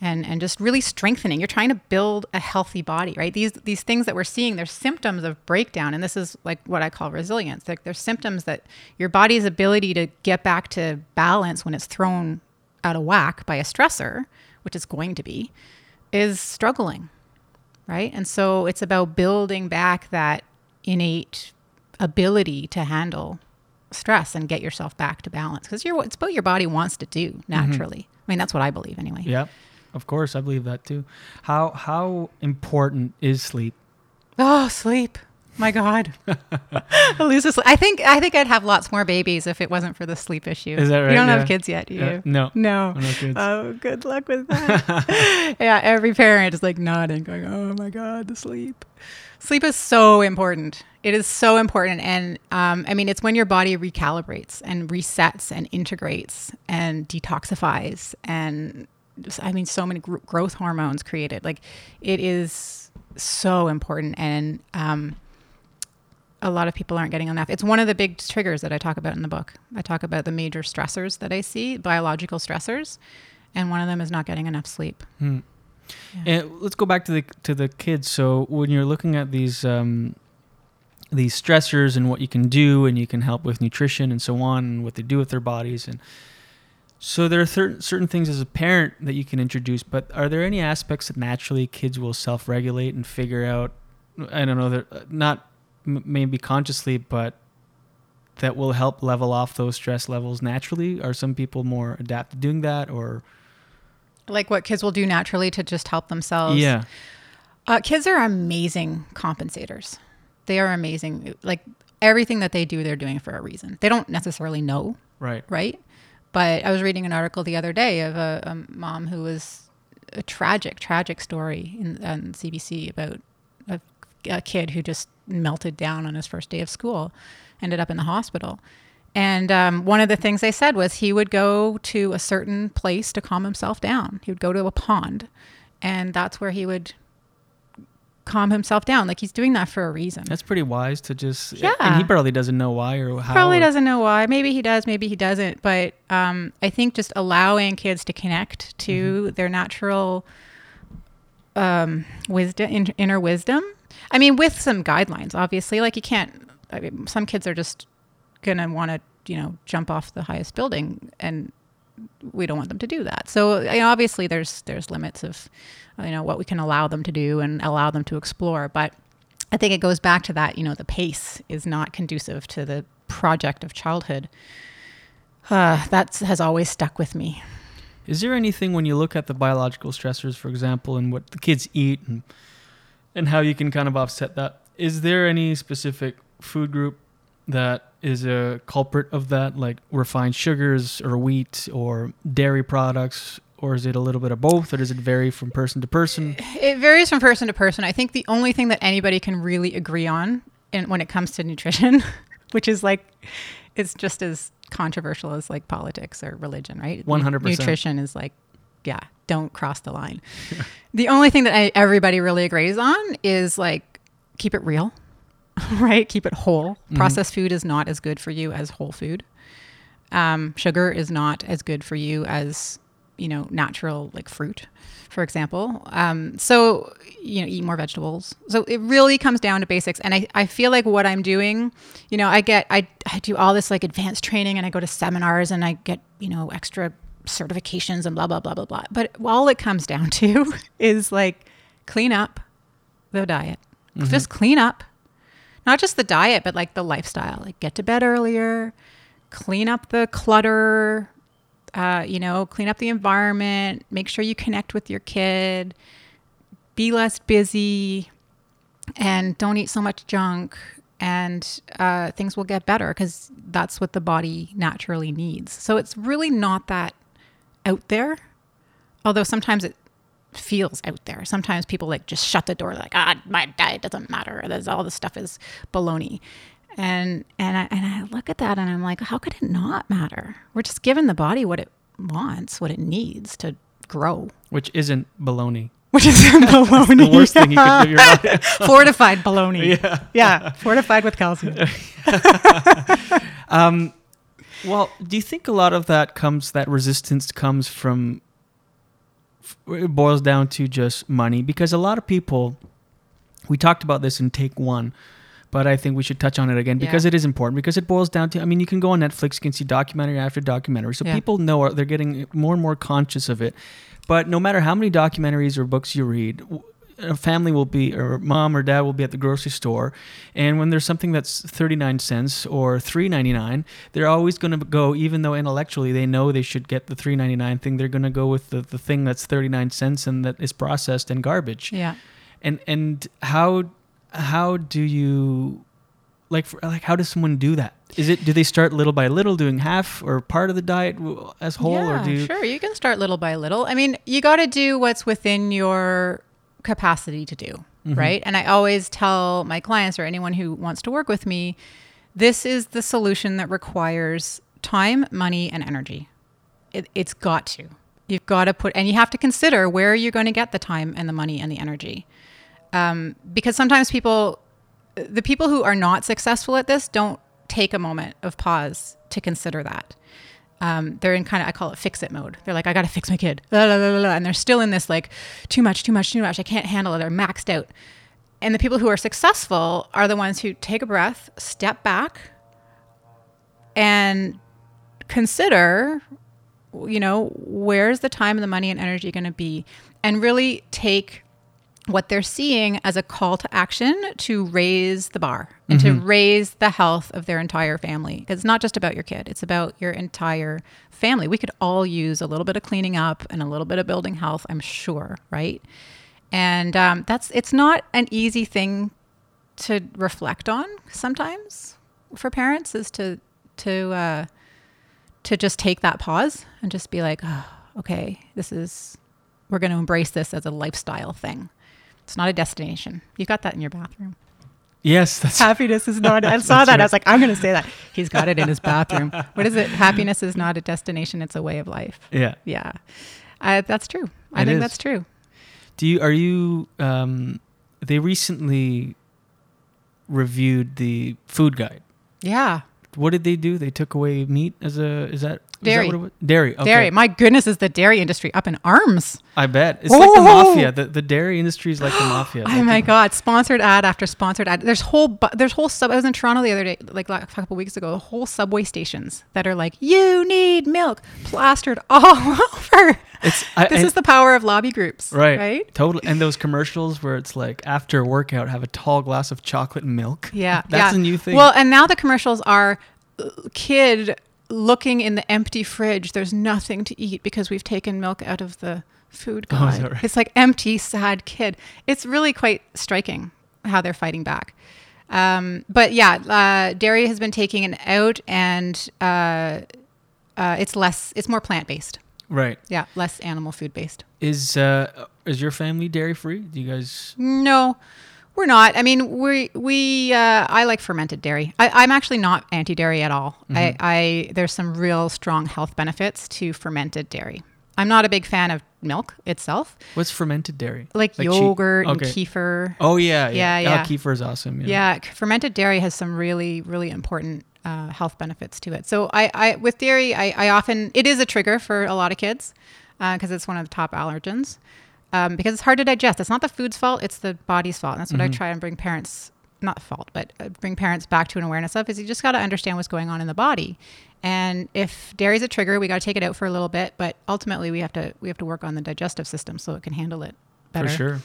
And, and just really strengthening. You're trying to build a healthy body, right? These these things that we're seeing, they're symptoms of breakdown, and this is like what I call resilience. Like they're symptoms that your body's ability to get back to balance when it's thrown out of whack by a stressor, which it's going to be, is struggling right? And so it's about building back that innate ability to handle stress and get yourself back to balance because you're it's what your body wants to do mm-hmm. naturally. I mean, that's what I believe anyway. Yeah. Of course, I believe that too. How how important is sleep? Oh, sleep. My God, I lose this. I think I think I'd have lots more babies if it wasn't for the sleep issue. Is that right? You don't Yeah. have kids yet, do you? No. no, No kids. Oh, good luck with that. yeah, every parent is like nodding, going, "Oh my God, the sleep." Sleep is so important. It is so important, and um, I mean, it's when your body recalibrates and resets and integrates and detoxifies, and I mean, so many gr- growth hormones created. Like, it is so important, and um, a lot of people aren't getting enough. It's one of the big triggers that I talk about in the book. I talk about the major stressors that I see, biological stressors, and one of them is not getting enough sleep. And let's go back to the to the kids. So when you're looking at these um, these stressors and what you can do, and you can help with nutrition and so on, and what they do with their bodies, and so there are certain certain things as a parent that you can introduce. But are there any aspects that naturally kids will self-regulate and figure out? I don't know. They're not m- maybe consciously, but that will help level off those stress levels naturally. Are some people more adept at doing that, or Like what kids will do naturally to just help themselves. yeah, Uh, kids are amazing compensators. They are amazing. Like everything that they do, they're doing for a reason. They don't necessarily know, right, right? But I was reading an article the other day of a, a mom who was a tragic, tragic story in on CBC about a, kid who just melted down on his first day of school, ended up in the hospital. And um, one of the things they said was he would go to a certain place to calm himself down. He would go to a pond, and that's where he would calm himself down. Like he's doing that for a reason. That's pretty wise to just. Yeah. And he probably doesn't know why or how. Probably doesn't know why. Maybe he does. Maybe he doesn't. But um, I think just allowing kids to connect to their natural um, wisdom, in, inner wisdom. I mean, with some guidelines, obviously. Like you can't. I mean, some kids are just gonna want to, you know, jump off the highest building, and we don't want them to do that. So you know, obviously, there's there's limits of, you know, what we can allow them to do and allow them to explore. But I think it goes back to that, you know, the pace is not conducive to the project of childhood. Uh, that has always stuck with me. Is there anything when you look at the biological stressors, for example, and what the kids eat and and how you can kind of offset that? Is there any specific food group that is a culprit of that, like refined sugars or wheat or dairy products, or is it a little bit of both, or does it vary from person to person? It varies from person to person. I think the only thing that anybody can really agree on in, when it comes to nutrition, which is like, it's just as controversial as like politics or religion, right? 100%. Nutrition is like, yeah, don't cross the line. the only thing that I, everybody really agrees on is like, keep it real, right? Keep it whole. Processed food is not as good for you as whole food. Um, sugar is not as good for you as you know natural like fruit for example um, so you know eat more vegetables so it really comes down to basics and I, I feel like what i'm doing you know i get I, I do all this like advanced training and i go to seminars and i get you know extra certifications and blah blah blah blah blah. But all it comes down to is like clean up the diet. Just clean up. Not just the diet but like the lifestyle. Like get to bed earlier clean up the clutter uh, you know, clean up the environment, make sure you connect with your kid, be less busy, and don't eat so much junk, and uh, things will get better because that's what the body naturally needs. So it's really not that out there, although sometimes it feels out there. Sometimes people like just shut the door, like, ah, my diet doesn't matter. There's all this stuff is baloney. And and I, and I look at that and I'm like, how could it not matter? We're just giving the body what it wants, what it needs to grow, Which isn't baloney. which is baloney. The worst thing you could do. Your body. fortified baloney. Yeah, yeah, fortified with calcium. Well, do you think a lot of that comes, that resistance comes from, it boils down to just money? Because a lot of people, we talked about this in take one, but I think we should touch on it again because Yeah. it is important. Because it boils down to, I mean, you can go on Netflix, you can see documentary after documentary. So Yeah. people know they're getting more and more conscious of it. But no matter how many documentaries or books you read, a family will be, or mom or dad will be at the grocery store, and when there's something that's 39 cents or 3.99, they're always going to go, even though intellectually they know they should get the 3.99 thing, they're going to go with the, the thing that's 39 cents and that is processed and garbage Yeah. and and how how do you like for, like how does someone do that is it do they start little by little doing half or part of the diet as whole yeah, or do you sure. You can start little by little. I mean, you got to do what's within your capacity to do, Mm-hmm. right? And I always tell my clients or anyone who wants to work with me, this is the solution that requires time, money, and energy. It, it's got to. You've got to put, and you have to consider where you're going to get the time and the money and the energy. Um, because sometimes people, the people who are not successful at this don't take a moment of pause to consider that um, they're in kind of I call it fix it mode. They're like, I gotta fix my kid, and they're still in this like too much, too much, too much. I can't handle it. They're maxed out. And the people who are successful are the ones who take a breath, step back, and consider, you know, where's the time and the money and energy going to be, and really take what they're seeing as a call to action to raise the bar and to raise the health of their entire family. It's not just about your kid, it's about your entire family. We could all use a little bit of cleaning up and a little bit of building health, I'm sure, right? And um, that's it's not an easy thing to reflect on sometimes for parents is to to uh, to just take that pause and just be like, oh, okay, this is we're going to embrace this as a lifestyle thing. It's not a destination. You've got that in your bathroom. yes that's Happiness is not. I saw that. I was like, I'm going to say that. He's got it in his bathroom. What is it? Happiness is not a destination. It's a way of life. yeah Yeah, uh, that's true. I It think is. that's true. do you are you um they recently reviewed the food guide Yeah. what did they do they took away meat as a is that Dairy. was? Dairy. Okay. Dairy. My goodness, is the dairy industry up in arms? I bet it's like the mafia. The, the dairy industry is like the mafia. Oh Like, my god! Sponsored ad after sponsored ad. There's whole bu- there's whole sub. I was in Toronto the other day, like like a couple weeks ago. Whole subway stations that are like, "You need milk," plastered all over. It's I, this and- is the power of lobby groups, right, Right? Totally. And those commercials where it's like after a workout, have a tall glass of chocolate milk. Yeah, that's yeah. a new thing. Well, and now the commercials are uh, kid looking in the empty fridge. There's nothing to eat because we've taken milk out of the food Oh, guide. that right? It's like empty, sad kid. It's really quite striking how they're fighting back. Um, but yeah, uh, dairy has been taken out, and uh, uh, it's less. It's more plant based. right. Yeah, less animal food based. Is uh is your family dairy free? Do you guys? No, we're not. I mean, we we uh, I like fermented dairy. I, I'm actually not anti-dairy at all. Mm-hmm. I, I there's some real strong health benefits to fermented dairy. I'm not a big fan of milk itself, What's fermented dairy? like, che- yogurt okay. and kefir. Oh yeah, yeah, Yeah, yeah. Oh, kefir is awesome. Yeah. Yeah, fermented dairy has some really, really important uh, health benefits to it. So I, I with dairy, I, I often it is a trigger for a lot of kids because it's one of the top allergens. Um, because it's hard to digest. It's not the food's fault; it's the body's fault. And that's what I try and bring parents, not fault, but uh, bring parents back to an awareness of. Is you just got to understand what's going on in the body. And if dairy's a trigger, we got to take it out for a little bit. But ultimately, we have to we have to work on the digestive system so it can handle it better for sure.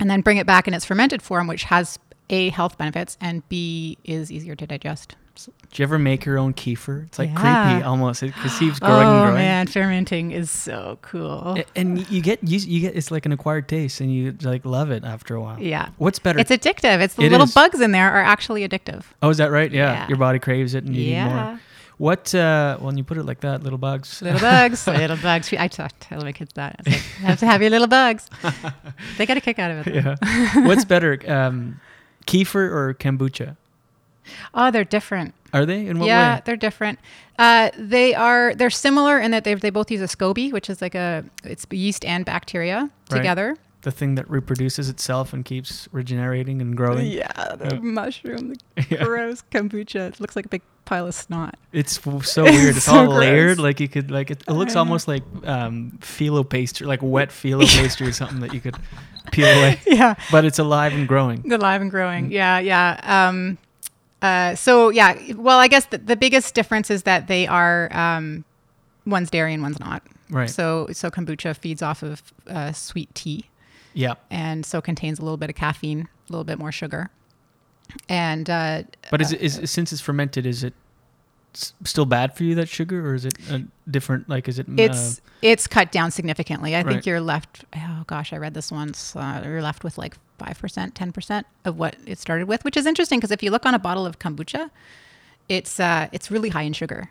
and then bring it back in its fermented form, which has A, health benefits, and B, is easier to digest. Do you ever make your own kefir? It's like Yeah. creepy almost. It keeps growing and growing. oh man, fermenting is so cool. A- And you get you, you get it's like an acquired taste, and you like love it after a while. yeah. What's better? It's addictive. It's the It little is. bugs in there are actually addictive. oh, is that right? Yeah. Yeah. Your body craves it, and you need more. What? uh When you put it like that, little bugs. Little bugs, little bugs. I t- tell my kids that. Like, you have to have your little bugs. They get a kick out of it. though. yeah. What's better, um, kefir or kombucha? Oh, they're different. Are they? In what yeah, way? they're different. Uh, they are they're similar in that they they both use a SCOBY, which is like a it's yeast and bacteria Right. together. The thing that reproduces itself and keeps regenerating and growing. Yeah, the Yeah. mushroom, the Yeah. gross kombucha. It looks like a big pile of snot. It's f- so weird. It's so all gross. layered. Like you could like it, it looks almost like um phyllo pastry, like wet phyllo pastry or something that you could peel away. Yeah, But it's alive and growing. alive and growing. Yeah, yeah. Um, uh, so yeah, well, I guess the, the biggest difference is that they are um, one's dairy and one's not. Right. So so kombucha feeds off of uh, sweet tea. Yeah. and so contains a little bit of caffeine, a little bit more sugar. And uh, But is it is since it's fermented, is it s- still bad for you that sugar, or is it uh, different? Like, is it? it's uh, it's cut down significantly. I Right. think you're left. Oh gosh, I read this once. Uh, you're left with like five percent, ten percent of what it started with, which is interesting because if you look on a bottle of kombucha, it's uh, it's really high in sugar.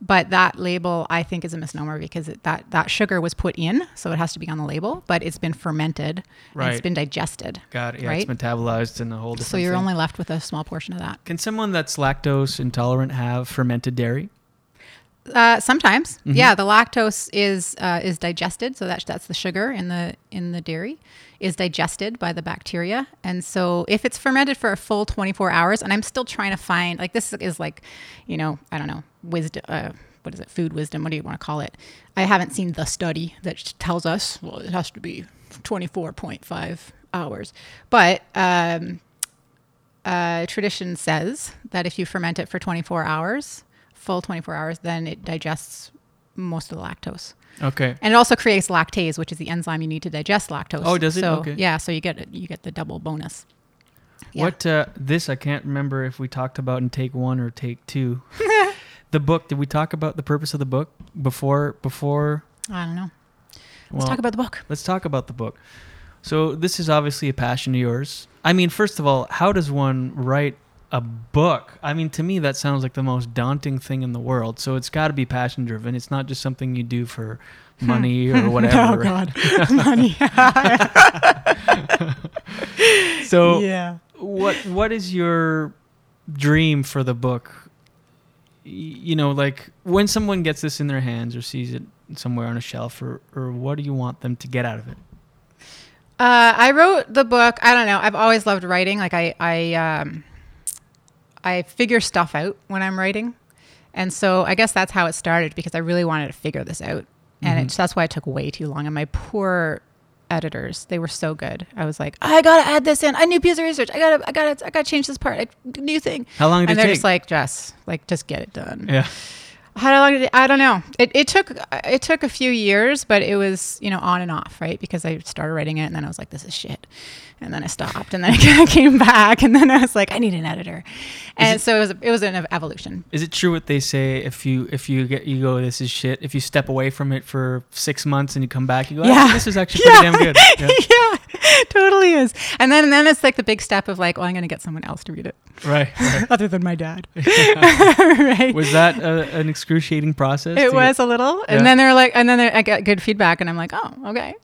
But that label, I think, is a misnomer because it, that that sugar was put in, so it has to be on the label. But it's been fermented, and Right. it's been digested. God, yeah, right? it's metabolized in a whole different. So you're thing. only left with a small portion of that. Can someone that's lactose intolerant have fermented dairy? Uh, sometimes, Mm-hmm. yeah, the lactose is uh, is digested, so that's that's the sugar in the in the dairy is digested by the bacteria, and so if it's fermented for a full 24 hours, and I'm still trying to find like this is like, you know, I don't know, wisdom. Uh, what is it? Food wisdom. What do you want to call it? I haven't seen the study that tells us. Well, it has to be 24.5 hours, but um, uh, tradition says that if you ferment it for 24 hours, full 24 hours, then it digests most of the lactose. Okay. And it also creates lactase, which is the enzyme you need to digest lactose. Oh, does it? So, Okay. Yeah, so you get you get the double bonus. Yeah. What uh, this I can't remember if we talked about in take one or take two. the book. Did we talk about the purpose of the book before? Before. I don't know. Let's talk about the book. Let's talk about the book. So this is obviously a passion of yours. I mean, first of all, how does one write a book? I mean, to me, that sounds like the most daunting thing in the world. So it's got to be passion driven. It's not just something you do for money or whatever. Oh God, money. So yeah. what what is your dream for the book? You know, like when someone gets this in their hands or sees it somewhere on a shelf, or or what do you want them to get out of it? Uh, I wrote the book. I don't know. I've always loved writing. Like I, I, um, I figure stuff out when I'm writing, And so I guess that's how it started because I really wanted to figure this out. And mm-hmm. it's that's why it took way too long. And my poor editors, they were so good. I was like, I gotta add this in. I new piece of research. I gotta, I gotta, I gotta change this part. I, new thing. How long did and it and they're just like, Jess, like just get it done. Yeah. How long did it, I don't know. It, it took it took a few years, but it was you know on and off, right? Because I started writing it, and then I was like, this is shit, and then I stopped, and then I came back, and then I was like, I need an editor, and it- so it was it was an evolution. Is it true what they say? If you if you get you go, this is shit. If you step away from it for six months and you come back, you go, Yeah. yeah, this is actually pretty damn good. Yeah. yeah, totally is. And then and then it's like the big step of like, oh, I'm going to get someone else to read it Right. right. other than my dad. right. Was that a, an excruciating process? It get- was a little, and Yeah. then they're like, and then I get good feedback, and I'm like, oh, okay.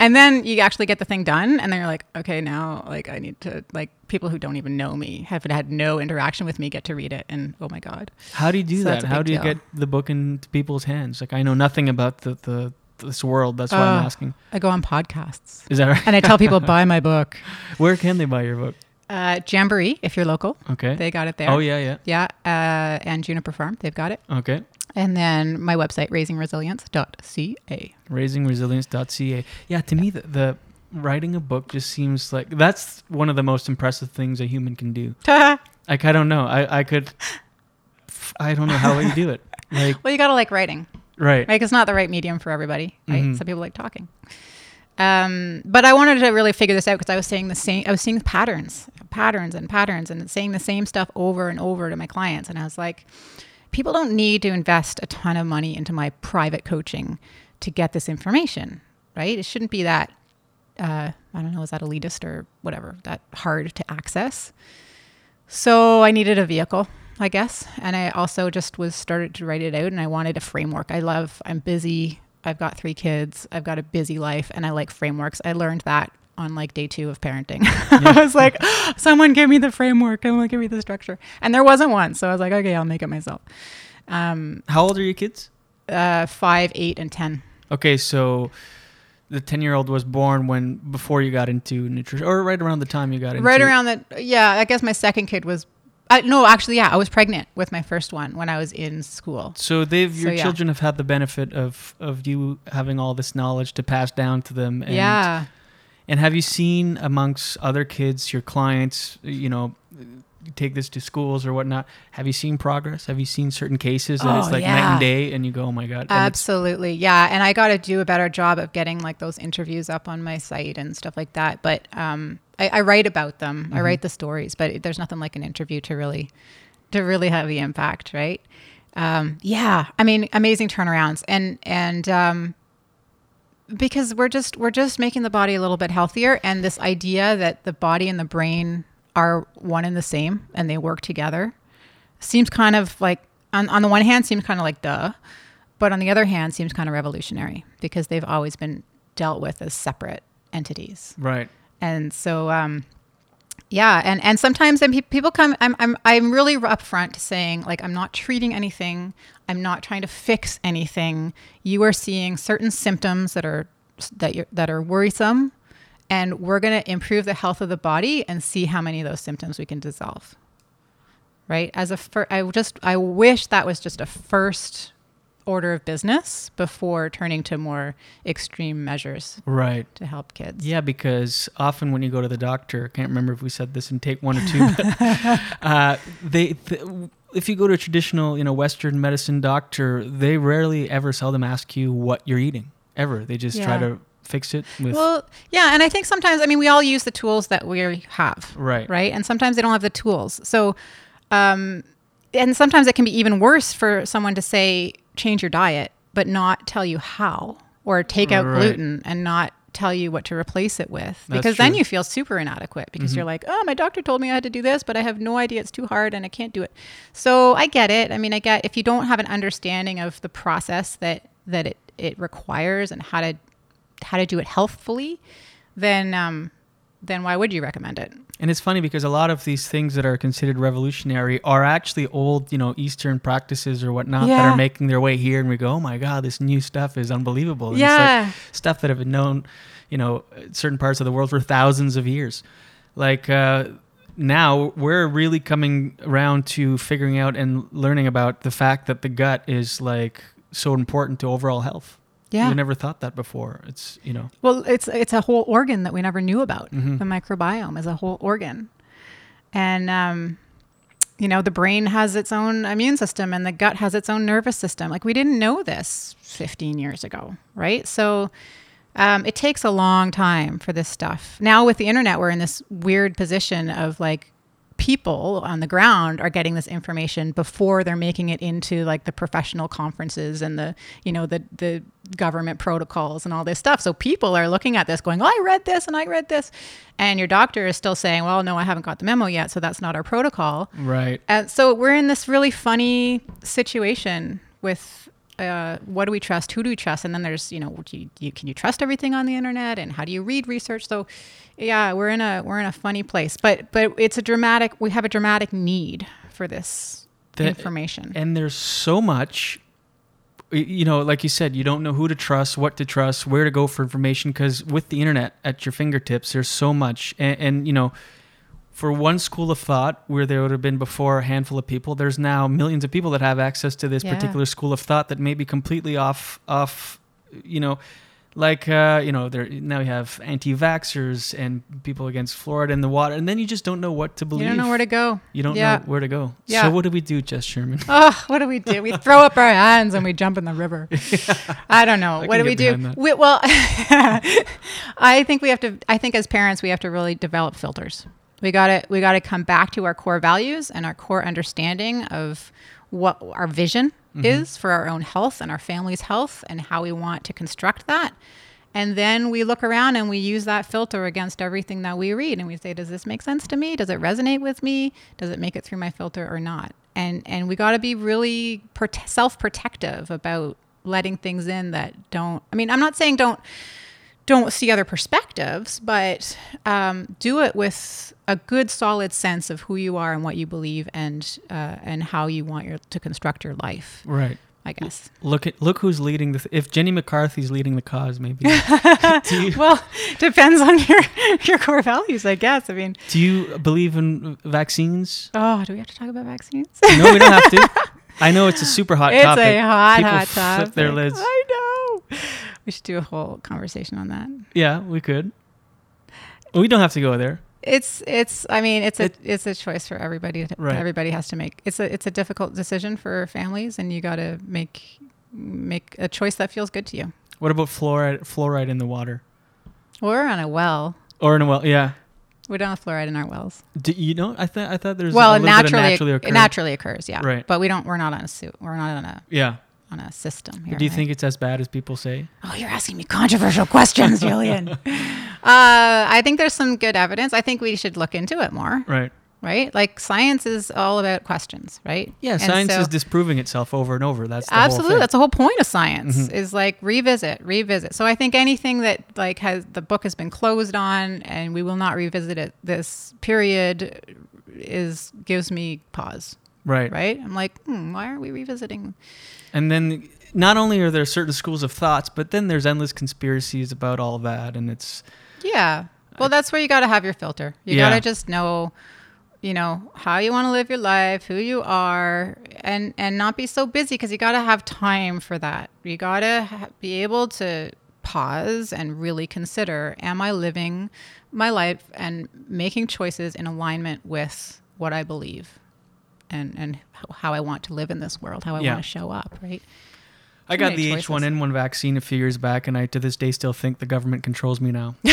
And then you actually get the thing done, and then you're like, okay, now like I need to like people who don't even know me, have had no interaction with me, get to read it, and oh my god, How do you do So that? How do you deal. get the book into people's hands? Like I know nothing about the, the this world. That's why I'm Uh, asking. I go on podcasts Is that right? and I tell people buy my book. Where can they buy your book? Uh, Jamboree, if you're local, Okay. they got it there. oh yeah, yeah. yeah, uh, and Juniper Farm, they've got it, Okay. and then my website raisingresilience.ca. raisingresilience.ca. Yeah, to me, the, the writing a book just seems like that's one of the most impressive things a human can do. Like I don't know, I I could, I don't know how you do it. Like well, you gotta like writing. Right, Like it's not the right medium for everybody. Right? Mhm. Some people like talking. Um, but I wanted to really figure this out because I was saying the same. I was seeing patterns, patterns, and patterns, and saying the same stuff over and over to my clients. And I was like, people don't need to invest a ton of money into my private coaching to get this information, right? It shouldn't be that. Uh, I don't know, is that elitist or whatever? That hard to access. So I needed a vehicle, I guess. And I also just was started to write it out and I wanted a framework. I love, I'm busy. I've got three kids. I've got a busy life and I like frameworks. I learned that on like day two of parenting. I was like, someone give me the framework. Someone give me the structure. And there wasn't one. So I was like, okay, I'll make it myself. Um, how old are your kids? uh, five, eight, and 10. Okay, so the ten-year-old was born when before you got into nutrition, or right around the time you got into Right around that. Yeah. I guess my second kid was, I, no, actually, yeah, I was pregnant with my first one when I was in school. So they've your So, yeah. children have had the benefit of of you having all this knowledge to pass down to them. And, yeah. And have you seen amongst other kids, your clients, you know, take this to schools or whatnot? Have you seen progress? Have you seen certain cases that it's Oh, like night and day, and you go, oh my god, and Absolutely. Yeah. And I got to do a better job of getting like those interviews up on my site and stuff like that. But um, I, I write about them. I write the stories, but there's nothing like an interview to really, to really have the impact. Right. Um, yeah. I mean, amazing turnarounds and, and, um, because we're just we're just making the body a little bit healthier and this idea that the body and the brain are one and the same and they work together seems kind of like on, on the one hand seems kind of like duh but on the other hand seems kind of revolutionary because they've always been dealt with as separate entities right. and so um yeah and and sometimes and pe- people come i'm i'm i'm really upfront saying like i'm not treating anything i'm not trying to fix anything you are seeing certain symptoms that are that you that are worrisome and we're going to improve the health of the body and see how many of those symptoms we can dissolve right as a fir- i just i wish that was just a first order of business before turning to more extreme measures Right. to help kids Yeah, because often when you go to the doctor, I can't remember if we said this in take one or two, but uh, they, th- if you go to a traditional, you know, Western medicine doctor, they rarely ever seldom ask you what you're eating ever. They just try to fix it with Well, yeah, and I think sometimes I mean we all use the tools that we have, right, right? And sometimes they don't have the tools. So, um, and sometimes it can be even worse for someone to say change your diet, but not tell you how, or take out Right. gluten and not tell you what to replace it with, That's because then you feel super inadequate because you're like, oh, my doctor told me I had to do this, but I have no idea it's too hard and I can't do it. So I get it. I mean, I get if you don't have an understanding of the process that that it it requires and how to how to do it healthfully, then um, then why would you recommend it? And it's funny because a lot of these things that are considered revolutionary are actually old, you know, Eastern practices or whatnot that are making their way here, and we go, "Oh my God, this new stuff is unbelievable!" And Yeah. it's like stuff that have been known, you know, certain parts of the world for thousands of years. Like uh, now we're really coming around to figuring out and learning about the fact that the gut is like so important to overall health. Yeah. We never thought that before. It's, you know, Well, it's it's a whole organ that we never knew about. Mm-hmm. The microbiome is a whole organ, and um, you know the brain has its own immune system, and the gut has its own nervous system. Like we didn't know this 15 years ago, right? So um, it takes a long time for this stuff. Now with the internet, we're in this weird position of like people on the ground are getting this information before they're making it into like the professional conferences and the you know the the government protocols and all this stuff. So people are looking at this going oh, i read this and i read this. And your doctor is still saying well no i haven't got the memo yet so that's not our protocol. Right. and so we're in this really funny situation with uh, what do we trust? Who do we trust? And then there's, you know, do you, you, can you trust everything on the internet? And how do you read research? So, yeah, we're in a we're in a funny place. But but it's a dramatic. We have a dramatic need for this information. And there's so much, you know, like you said, you don't know who to trust, what to trust, where to go for information, because with the internet at your fingertips, there's so much. And, and, you know, for one school of thought where there would have been before a handful of people, there's now millions of people that have access to this Yeah. particular school of thought that may be completely off, off, you know, like uh, you know, there now you have anti-vaxxers and people against fluoride in the water, and then you just don't know what to believe. you don't know where to go. You don't Yeah. know where to go. Yeah. So what do we do, Jess Sherman? Oh, what do we do? We throw up our hands and we jump in the river. I don't know. I what do we do? We, well, I think we have to. I think as parents, we have to really develop filters. We got to. We got to come back to our core values and our core understanding of what our vision Mm-hmm. is for our own health and our family's health and how we want to construct that. And then we look around and we use that filter against everything that we read and we say, does this make sense to me? Does it resonate with me? Does it make it through my filter or not? And and we got to be really prote- self-protective about letting things in that don't. I mean, I'm not saying don't don't see other perspectives, but um, do it with a good, solid sense of who you are and what you believe, and uh, and how you want your to construct your life. Right. I guess. Look at look who's leading this. If Jenny McCarthy's leading the cause, maybe. you Well, depends on your your core values, I guess. I mean, do you believe in vaccines? oh, do we have to talk about vaccines? No, we don't have to. I know it's a super hot it's topic. a hot, People hot flip topic. their lids. I know. We should do a whole conversation on that. Yeah, we could. We don't have to go there. It's it's. I mean, it's a It- it's a choice for everybody. To, Right. Everybody has to make. It's a it's a difficult decision for families, and you got to make make a choice that feels good to you. What about fluoride? Fluoride in the water We're on a well. or in a well? Yeah. We don't have fluoride in our wells. Do you know? I thought I thought there's well, a it little bit naturally naturally it naturally occurs, yeah. Right. But we don't. We're not on a suit. We're not on a Yeah. On a system. Here, Do you right? think it's as bad as people say? Oh, you're asking me controversial questions, Julian. uh, I think there's some good evidence. I think we should look into it more, Right. right? Like science is all about questions, right? Yeah. And science so- is disproving itself over and over. That's the absolutely that's the whole point of science Mhm. is like revisit revisit so i think anything that like has the book has been closed on and we will not revisit it this period is gives me pause right. right i'm like hmm, why are we revisiting And then not only are there certain schools of thoughts, but then there's endless conspiracies about all that, and it's yeah. Well that's where you got to have your filter. You Yeah. got to just know you know how you want to live your life who you are and and not be so busy because you got to have time for that. You got to ha- be able to pause and really consider am i living my life and making choices in alignment with what i believe and and how i want to live in this world how i Yeah. want to show up right I got the choices. H1N1 vaccine a few years back, and I to this day still think the government controls me now.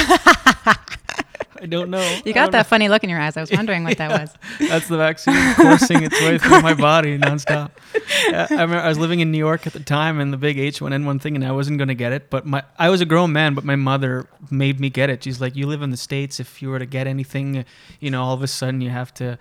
I don't know. you got that funny look in your eyes i was wondering what that was. That's the vaccine coursing its way through my body nonstop. I remember I was living in New York at the time, and the big H1N1 thing, and I wasn't going to get it. But my I was a grown man, but my mother made me get it. She's like, "You live in the states. If you were to get anything, you know, all of a sudden you have to."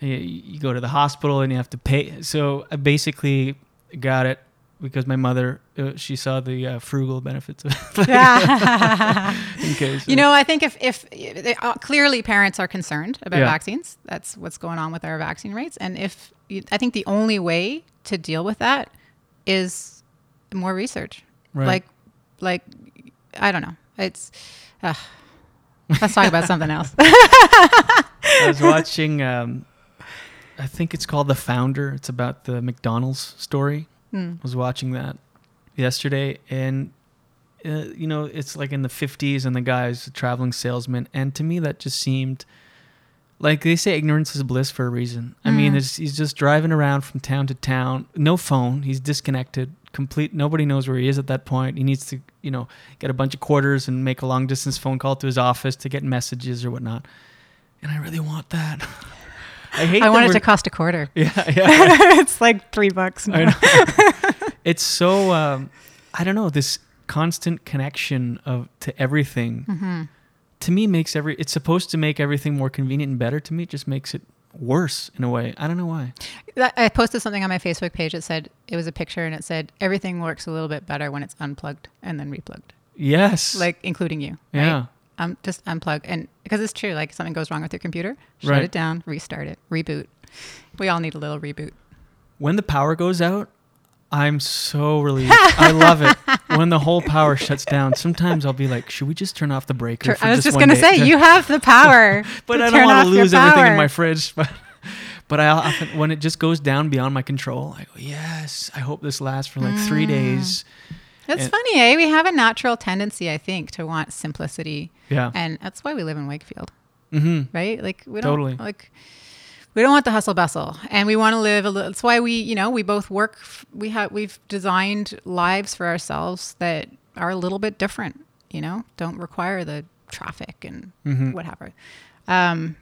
You, go to the hospital and you have to pay. So I basically got it because my mother uh, she saw the uh, frugal benefits of it. in case You know, I think if if they, uh, clearly parents are concerned about Yeah. vaccines, that's what's going on with our vaccine rates. And if you, I think the only way to deal with that is more research. Right. Like, like I don't know. It's uh, let's talk about something else. I was watching. Um, I think it's called The Founder. It's about the McDonald's story. Hmm. I was watching that yesterday, and uh, you know, it's like in the '50s, and the guy's a traveling salesman, and to me, that just seemed like they say ignorance is bliss for a reason. I mean, Mm. there's, he's just driving around from town to town, no phone. He's disconnected, complete. Nobody knows where he is at that point. He needs to, you know, get a bunch of quarters and make a long distance phone call to his office to get messages or whatnot. And I really want that. I hate. I that want it to cost a quarter. Yeah, yeah. it's like three bucks. I know. it's so um, I don't know this constant connection of to everything. Mm-hmm. To me, makes every. It's supposed to make everything more convenient and better. To me, it just makes it worse in a way. I don't know why. I posted something on my Facebook page. It said it was a picture, and it said everything works a little bit better when it's unplugged and then replugged, Yes. like including you. Right? Um, just unplug, and because it's true, like something goes wrong with your computer, shut Right. it down, restart it, reboot. We all need a little reboot. When the power goes out, I'm so relieved. I love it when the whole power shuts down. Sometimes I'll be like, should we just turn off the breaker? I was just gonna day?" say you have the power, but I don't want to lose everything in my fridge. But, but I often, when it just goes down beyond my control, I go, yes, I hope this lasts for like three Mm. days. It's And- funny, eh? We have a natural tendency, I think, to want simplicity, Yeah. and that's why we live in Wakefield, mm-hmm. right? Like we don't Totally. like we don't want the hustle bustle, and we want to live a little. That's why we, you know, we both work. f- We have we've designed lives for ourselves that are a little bit different. You know, don't require the traffic and Mhm. whatever. Um,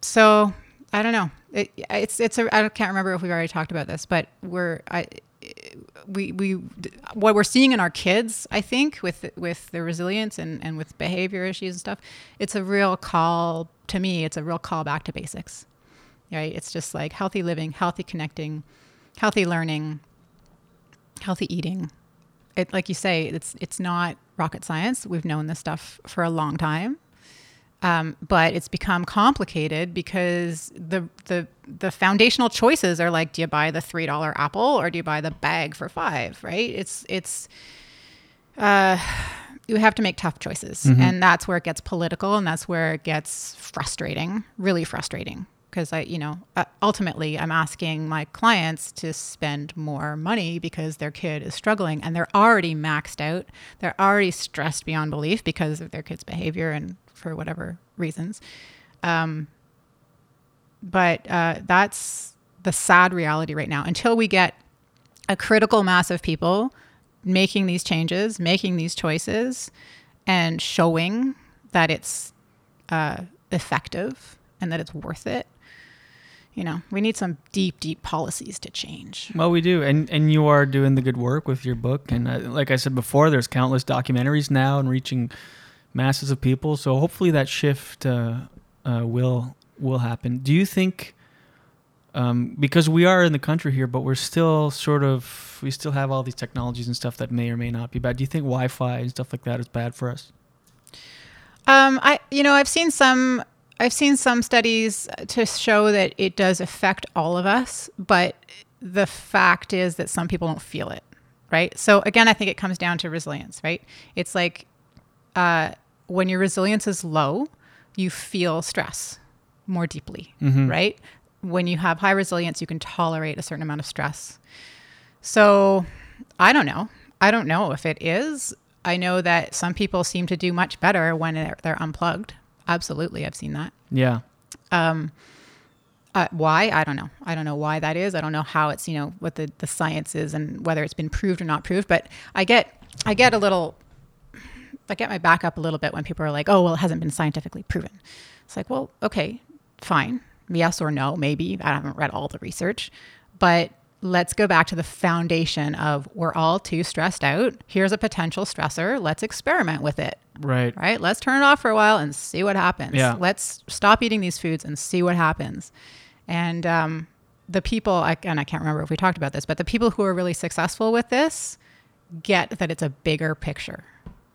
so I don't know. It, it's it's a I can't remember if we've already talked about this, but we're I we we what we're seeing in our kids, I think, with with their resilience and and with behavior issues and stuff. It's a real call to me. It's a real call back to basics, right? It's just like healthy living, healthy connecting, healthy learning, healthy eating. It like you say, it's it's not rocket science. We've known this stuff for a long time. Um, but it's become complicated because the the the foundational choices are like, do you buy the three dollar apple or do you buy the bag for five? Right? It's it's uh, you have to make tough choices, and that's where it gets political, and that's where it gets frustrating, really frustrating. Because I, you know, uh, ultimately, I'm asking my clients to spend more money because their kid is struggling, and they're already maxed out. They're already stressed beyond belief because of their kid's behavior and for whatever reasons. Um, but uh, that's the sad reality right now. Until we get a critical mass of people making these changes, making these choices, and showing that it's uh, effective and that it's worth it. You know, we need some deep, deep policies to change. Well, we do, and and you are doing the good work with your book, and uh, like I said before, there's countless documentaries now and reaching masses of people. So hopefully that shift uh, uh, will will happen. Do you think? Um, because we are in the country here, but we're still sort of we still have all these technologies and stuff that may or may not be bad. Do you think Wi-Fi and stuff like that is bad for us? Um, I, you know, I've seen some, I've seen some studies to show that it does affect all of us, but the fact is that some people don't feel it, right? So again, I think it comes down to resilience, right? It's like uh, when your resilience is low, you feel stress more deeply, right? When you have high resilience, you can tolerate a certain amount of stress. So I don't know. I don't know if it is. I know that some people seem to do much better when they're, they're unplugged. Absolutely, I've seen that. Yeah. Uh, why? I don't know. I don't know why that is. I don't know how it's you know what the, the science is and whether it's been proved or not proved. But I get I get a little I get my back up a little bit when people are like, oh well, it hasn't been scientifically proven. It's like, well, okay, fine, yes or no, maybe. I haven't read all the research, but let's go back to the foundation of we're all too stressed out. Here's a potential stressor. Let's experiment with it Right. right? Let's turn it off for a while and see what happens. Yeah. Let's stop eating these foods and see what happens. And um, the people, I, and I can't remember if we talked about this, but the people who are really successful with this get that it's a bigger picture,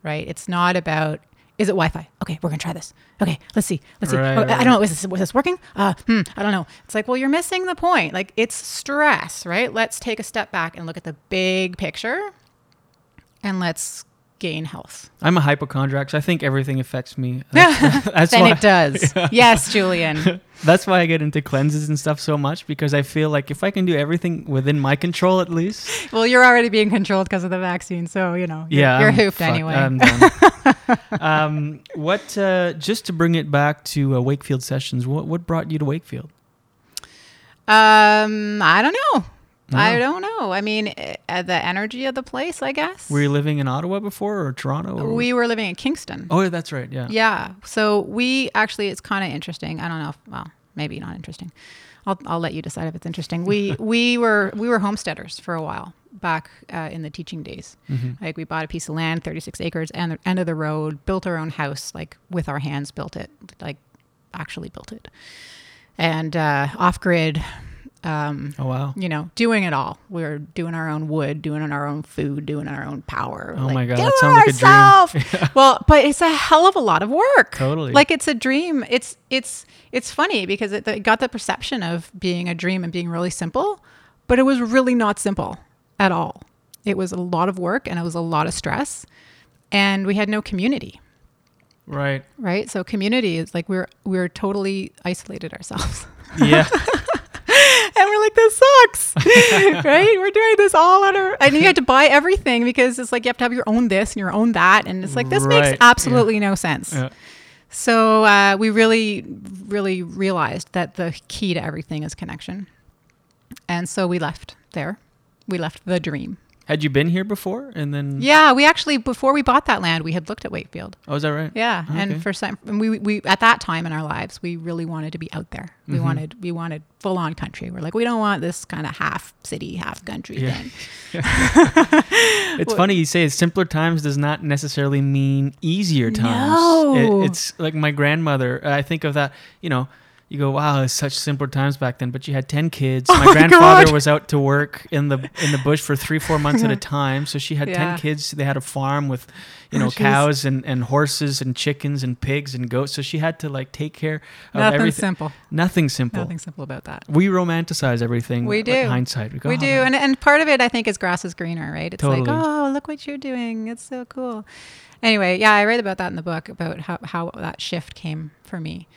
right? It's not about is it Wi-Fi? Okay, we're gonna try this. Okay, let's see. Let's see. Right, Oh, I don't know. Is this, was this working? Uh, hmm, I don't know. It's like, well, you're missing the point. Like, it's stress, right? Let's take a step back and look at the big picture, and let's gain health. I'm a hypochondriac, so I think everything affects me. That's, that's then why, it does. Yes, Julian. That's why I get into cleanses and stuff so much because I feel like if I can do everything within my control at least, Well, you're already being controlled because of the vaccine, so you know. You're, yeah, you're I'm hooped anyway. I'm done. um, what? Uh, just to bring it back to uh, Wakefield sessions, what what brought you to Wakefield? um, I don't know. I don't know. I mean, uh, the energy of the place, I guess. Were you living in Ottawa before or Toronto? Or? we were living in Kingston. oh, yeah, that's right. Yeah. Yeah. So we actually, it's kind of interesting. I don't know. If, well, maybe not interesting. I'll, I'll let you decide if it's interesting. We we were we were homesteaders for a while back uh, in the teaching days. Like we bought a piece of land, 36 acres, and the end of the road, built our own house, like with our hands, built it, like actually built it, and uh, off grid. Um, Oh wow. you know, doing it all. We were doing our own wood, doing our own food, doing our own power. Oh my God, that it sounds like a dream. well, but it's a hell of a lot of work. Totally. Like it's a dream. It's it's it's funny because it, it got the perception of being a dream and being really simple, but it was really not simple at all. It was a lot of work and it was a lot of stress, and we had no community. Right. Right. So community is like we're we're totally isolated ourselves. Yeah. and we're like, this sucks, right? We're doing this all on our, and you had to buy everything because it's like you have to have your own this and your own that, and it's like this Right, makes absolutely no sense. yeah. So uh, we really, really realized that the key to everything is connection, and so we left there. We left the dream. Had you been here before? And then. Yeah, we actually before we bought that land, we had looked at Wakefield. Oh, is that right? Yeah, Okay. and for some, and we we at that time in our lives, we really wanted to be out there. We Mm-hmm. wanted we wanted full on country. We're like, we don't want this kind of half city, half country Yeah. thing. It's funny you say simpler times does not necessarily mean easier times. No. It, it's like my grandmother. I think of that. You know, you go, "Wow, it's such simpler times back then." But you had ten kids. Oh my my grandfather God. was out to work in the in the bush for three, four months at a time. So she had Yeah. ten kids. They had a farm with, you oh, know, Oh, cows and, and horses and chickens and pigs and goats. So she had to like take care of Nothing everything. simple. Nothing simple. Nothing simple about that. We romanticize everything. We like, do. hindsight. go, We "Oh, do, man." and and part of it, I think, is grass is greener, right? It's like, oh, look what you're doing. It's so cool. Anyway, yeah, I read about that in the book about how how that shift came for me.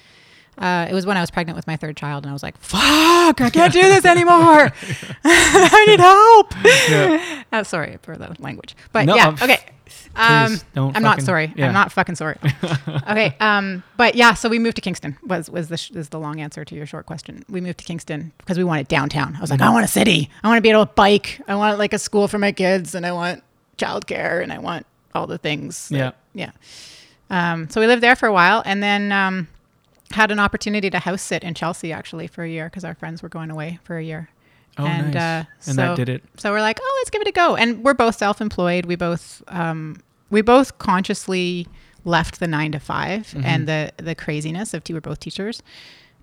Uh, it was when I was pregnant with my third child, and I was like, "Fuck, I can't do this anymore. I need help." Yeah. Uh, sorry for the language, but No, yeah, um, okay. Um, I'm not sorry. yeah. I'm not fucking sorry. okay. Um, but yeah, so we moved to Kingston. Was was the sh- is the long answer to your short question? We moved to Kingston because we wanted downtown. I was like, I want a city. I want to be able to bike. I want like a school for my kids, and I want childcare, and I want all the things. that- Yeah. yeah. Um, so we lived there for a while, and then um, had an opportunity to house sit in Chelsea actually for a year because our friends were going away for a year. Oh, and nice. uh, and so, that did it. So we're like, oh, let's give it a go. And we're both self-employed. We both um, we both consciously left the nine to 5 Mm-hmm. and the the craziness of two. We're both teachers,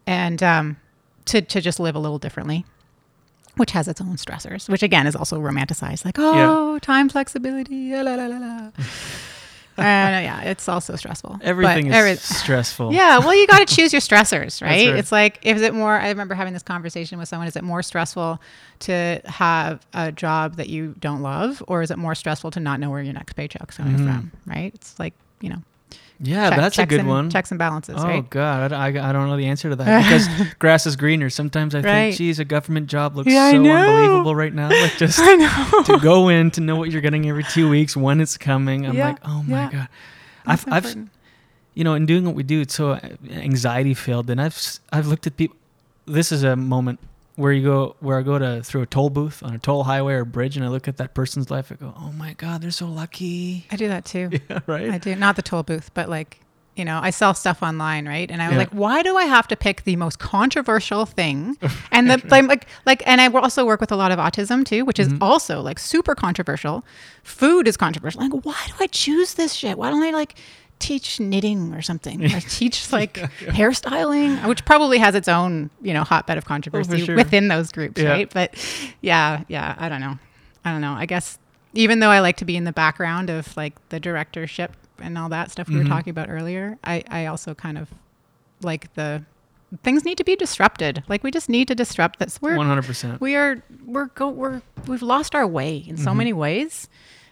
and um, to to just live a little differently. Which has its own stressors, which again is also romanticized, like oh, time flexibility, la la la la. uh, yeah, it's also stressful. But Everything is every- stressful. yeah, well, you got to choose your stressors, right? right. It's like, is it more? I remember having this conversation with someone. Is it more stressful to have a job that you don't love, or is it more stressful to not know where your next paycheck's coming from? Right? It's like you know, Yeah, check- that's a good and, one. Checks and balances, Oh right? God, I, I, don't know the answer to that because grass is greener. Sometimes I Right. think, geez, a government job looks Yeah, so unbelievable right now. Like just I know. to go in to know what you're getting every two weeks when it's coming. I'm Yeah, like, oh my yeah. God. That's I've, I've, you know, in doing what we do, it's so uh, anxiety filled, and I've, I've looked at people. This is a moment where you go, where I go to through a toll booth on a toll highway or bridge, and I look at that person's life. I go, oh my God, they're so lucky. I do that too. Yeah, right. I do not the toll booth, but like you know, I sell stuff online, right? And I was Yeah. like, why do I have to pick the most controversial thing? And the like, like, like, and I also work with a lot of autism too, which is mm-hmm. also like super controversial. Food is controversial. Like, why do I choose this shit? Why don't I like teach knitting or something, or teach like hairstyling, which probably has its own, you know, hotbed of controversy sure. within those groups, Yeah. right? But yeah, yeah, I don't know. I don't know. I guess even though I like to be in the background of like the directorship and all that stuff we Mhm. were talking about earlier, I, I also kind of like the things need to be disrupted. Like we just need to disrupt this. We're One hundred percent. we are we're go we're we've lost our way in so Mhm. many ways,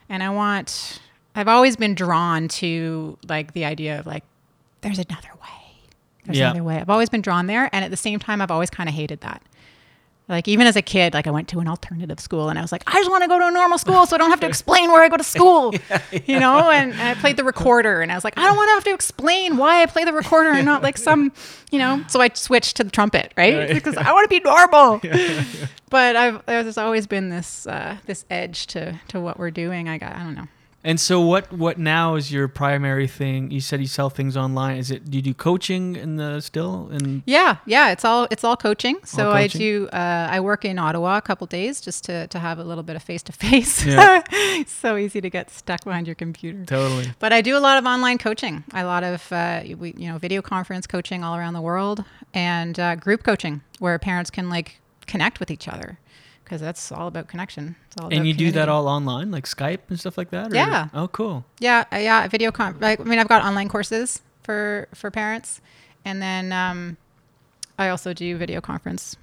and I want I've always been drawn to like the idea of like there's another way. There's Yeah. another way. I've always been drawn there and at the same time I've always kind of hated that. Like even as a kid, like I went to an alternative school and I was like, I just want to go to a normal school so I don't have to explain where I go to school. You know, and, and I played the recorder and I was like, I don't want to have to explain why I play the recorder and not like some, you know. So I switched to the trumpet, right? Because I want to be normal. But I've there's always been this uh, this edge to to what we're doing. I got I don't know. And so what what now is your primary thing? You said you sell things online. Is it do you do coaching in the still and Yeah, yeah, it's all it's all coaching. So All I do uh, I work in Ottawa a couple days just to to have a little bit of face to face. So easy to get stuck behind your computer. totally? But I do a lot of online coaching, a lot of uh, we, you know video conference coaching all around the world, and uh, group coaching where parents can like connect with each other because that's all about connection. It's all And about you do that all online, like Skype and stuff like that? or- Yeah. Oh, cool. Yeah, uh, yeah, video con. Like, I mean, I've got online courses for for parents, and then um, I also do video conference.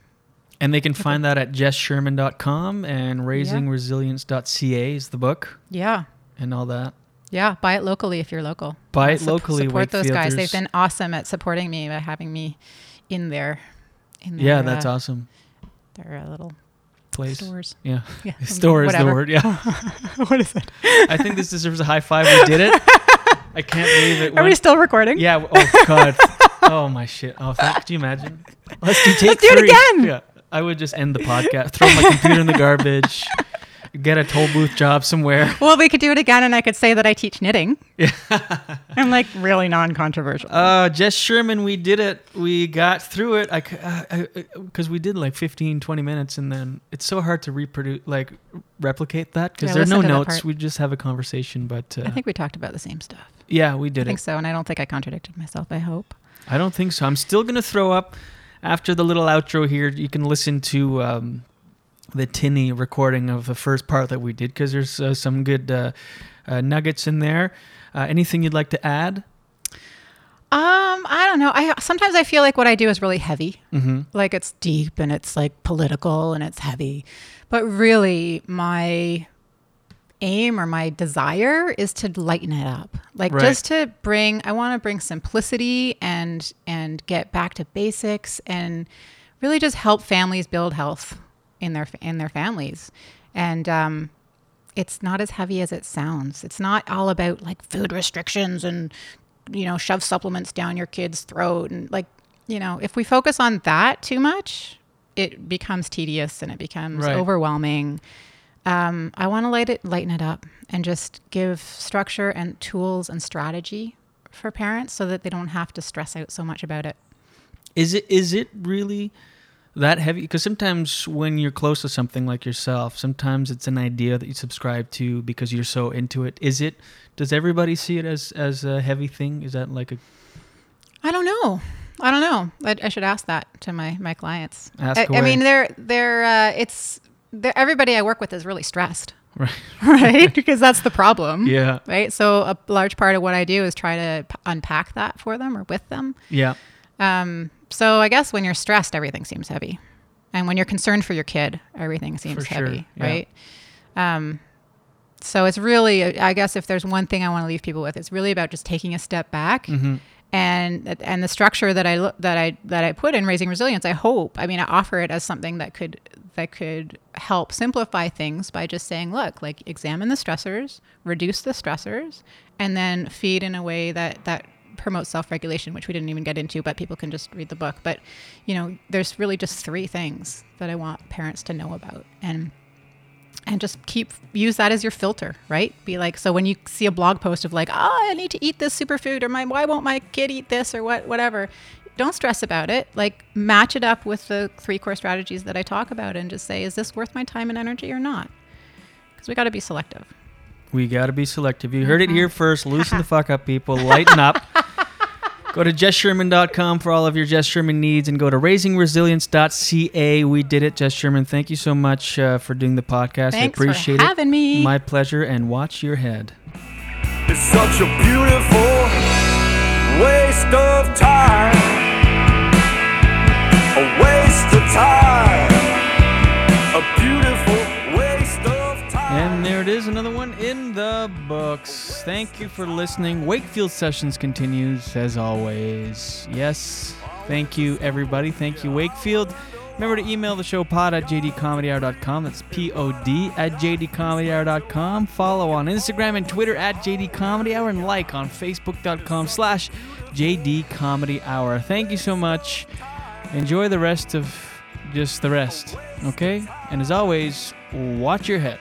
And they can find that at jesssherman.com and raisingresilience.ca is the book Yeah, and all that. yeah. Buy it locally if you're local. Buy it Sup- locally, Support those guys. They've been awesome at supporting me by having me in there. in their Yeah, that's uh, awesome. They're a little Place. stores. Yeah. Yeah, Store is the word. Yeah. what is it? I think this deserves a high five. We did it. I can't believe it. Are we still recording? Yeah. Oh God. oh my shit. Oh, thank, could you imagine? Let's do take do it again. Yeah. I would just end the podcast, throw my computer in the garbage, get a toll booth job somewhere. Well, we could do it again, and I could say that I teach knitting. Yeah. I'm like really non-controversial. Uh, Jess Sherman, we did it. We got through it. I because we did like 15, 20 minutes, and then it's so hard to reproduce, like replicate that because Yeah, there are no listen to that notes. We just have a conversation. But uh, I think we talked about the same stuff. yeah, we did I it. think so, and I don't think I contradicted myself. I hope. I don't think so. I'm still gonna throw up after the little outro here. You can listen to um, the tinny recording of the first part that we did because there's uh, some good uh, uh, nuggets in there. Uh, anything you'd like to add? Um, I don't know. I sometimes I feel like what I do is really heavy. Mm-hmm. Like it's deep and it's like political and it's heavy. But really my aim or my desire is to lighten it up. Like Right. just to bring I want to bring simplicity and and get back to basics and really just help families build health in their in their families. And um it's not as heavy as it sounds. It's not all about like food restrictions and you know shove supplements down your kid's throat and like you know if we focus on that too much, it becomes tedious and it becomes Right. overwhelming. Um, I want to light it, lighten it up, and just give structure and tools and strategy for parents so that they don't have to stress out so much about it. Is it is it really that heavy? Because sometimes when you're close to something like yourself, sometimes it's an idea that you subscribe to because you're so into it. Is it? Does everybody see it as as a heavy thing? Is that like a I don't know. I don't know. I, I should ask that to my my clients. Ask I, I mean, they're they're uh, it's they're, everybody I work with is really stressed, right? right? because that's the problem. Yeah, Right. So a large part of what I do is try to p- unpack that for them or with them. yeah. Um, so I guess when you're stressed, everything seems heavy, and when you're concerned for your kid, everything seems sure, heavy, yeah. right? Um, so it's really, I guess, if there's one thing I want to leave people with, it's really about just taking a step back. Mm-hmm. And, and the structure that I look that I that I put in raising resilience, I hope. I mean, I offer it as something that could that could help simplify things by just saying, look, like examine the stressors, reduce the stressors, and then feed in a way that that promotes self-regulation, which we didn't even get into, but people can just read the book. But you know, there's really just three things that I want parents to know about, and and just keep use that as your filter, right? Be like, so when you see a blog post of like, oh, I need to eat this superfood, or my why won't my kid eat this, or what, whatever. Don't stress about it. Like match it up with the three core strategies that I talk about, and just say, is this worth my time and energy or not? Because we got to be selective. We got to be selective. You heard it Uh-huh. here first. Loosen the fuck up, people. Lighten up. Go to jesssherman.com for all of your Jess Sherman needs and go to raisingresilience.ca. We did it, Jess Sherman. Thank you so much uh, for doing the podcast. Thanks I appreciate for it. having me. My pleasure. And watch your head. It's such a beautiful waste of time. Books. Thank you for listening. Wakefield Sessions continues as always. Yes, thank you, everybody. Thank you, Wakefield. Remember to email the show pod at jdcomedyhour.com. That's P O D at jdcomedyhour.com. Follow on Instagram and Twitter at jdcomedyhour and like on facebook.com slash jdcomedyhour. Thank you so much. Enjoy the rest of just the rest, okay? And as always, watch your head.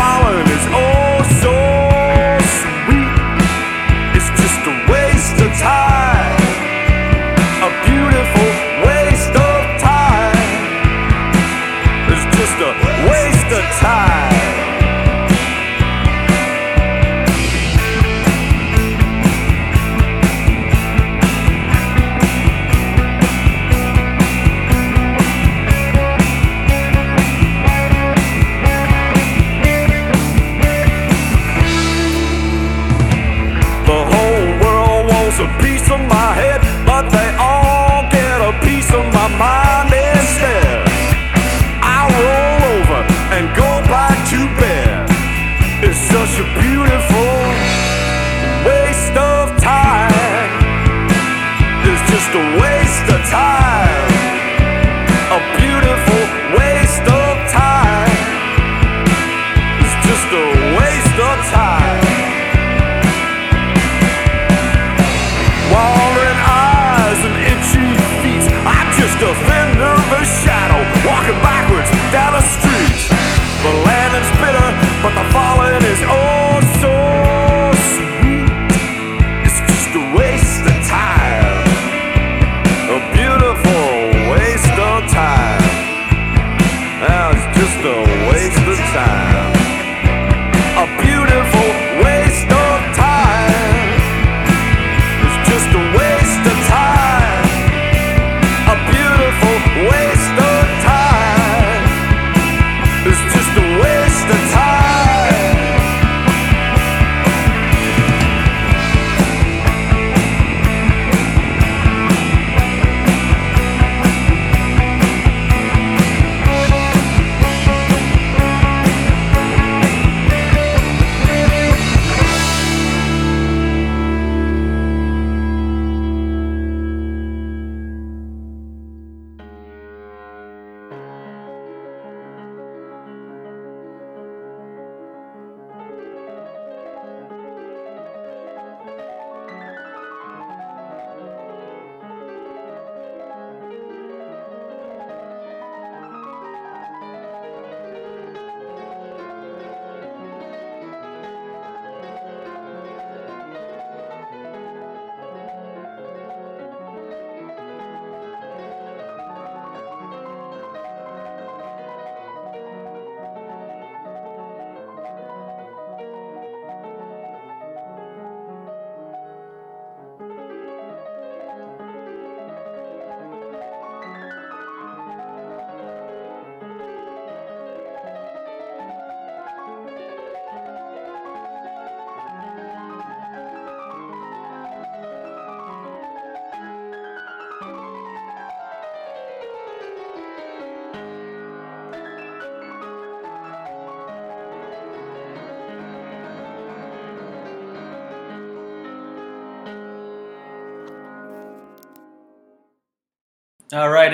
waste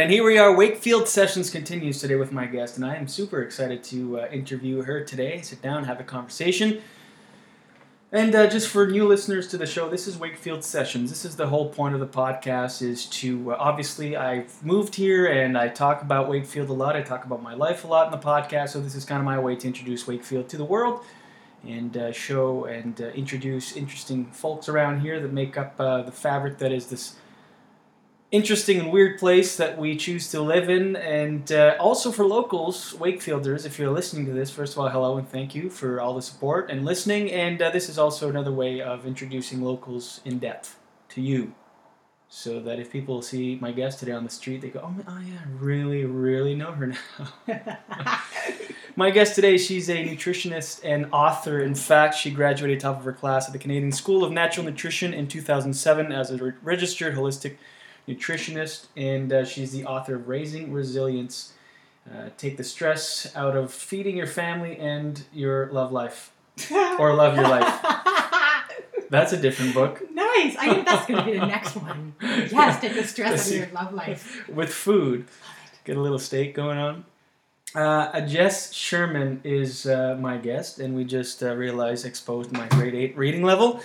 and here we are. Wakefield Sessions continues today with my guest, and I am super excited to uh, interview her today. Sit down, have a conversation. And uh, just for new listeners to the show, this is Wakefield Sessions. This is the whole point of the podcast is to uh, obviously I've moved here and I talk about Wakefield a lot. I talk about my life a lot in the podcast, so this is kind of my way to introduce Wakefield to the world and uh, show and uh, introduce interesting folks around here that make up uh, the fabric that is this interesting and weird place that we choose to live in. And uh, also for locals, Wakefielders, if you're listening to this, first of all, hello and thank you for all the support and listening. And uh, this is also another way of introducing locals in depth to you. So that if people see my guest today on the street, they go, "Oh, oh yeah, I really, really know her now." My guest today, she's a nutritionist and author. In fact, she graduated top of her class at the Canadian School of Natural Nutrition in 2007 as a re- registered holistic nutritionist, and uh, she's the author of Raising Resilience. Uh, take the stress out of feeding your family and your love life, or love your life. That's a different book nice. I think that's going to be the next one. Yes, take the stress out of your love life. with food. Get a little steak going on. Uh, Jess Sherman is uh, my guest, and we just uh, realized exposed my grade eight reading level.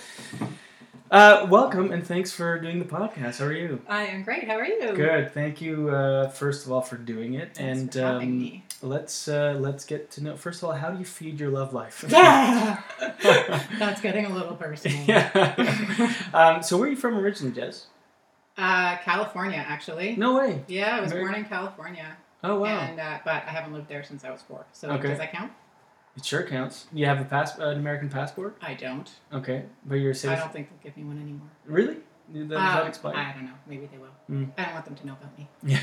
Uh, welcome and thanks for doing the podcast. How are you? I am great. How are you? Good. Thank you. Uh, first of all, for doing it, Thanks and um, let's uh, let's get to know. First of all, how do you feed your love life? That's getting a little personal. yeah. um, so, where are you from originally, Jess? Uh, California, actually. No way. Yeah, I was Very- born in California, Oh wow. and uh, but I haven't lived there since I was four. So Okay. does that count? It sure counts. You have a pass, an American passport. I don't. Okay, but you're a I citizen. I don't think they'll give me one anymore. Really? Does that Um, expired? I don't know. Maybe they will. Mm. I don't want them to know about me. Yeah.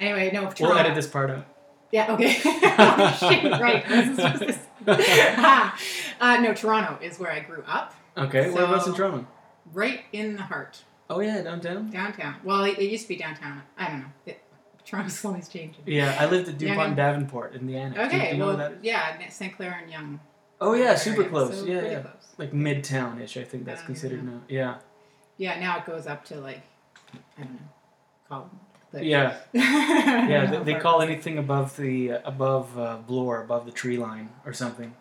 Anyway, no. We'll edit this part out. Yeah. Okay. oh, shit. Right. This is this. Ah. uh, no, Toronto is where I grew up. Okay, So- whereabouts in Toronto? Right in the heart, Oh yeah, downtown. downtown. Well, it, it used to be downtown. I don't know. It, Toronto's always changing. Yeah, I lived at Yeah, DuPont yeah. Davenport in the annex. Okay. do well, that yeah, St. Clair and Yonge. Oh yeah, super close. so yeah, yeah. Close. Like midtown-ish, I think that's here, considered yeah. now. Yeah. Yeah. Now it goes up to like, I don't know, Collin. But Yeah. yeah. Yeah, they, they call anything above the uh, above uh, Bloor, above the tree line or something.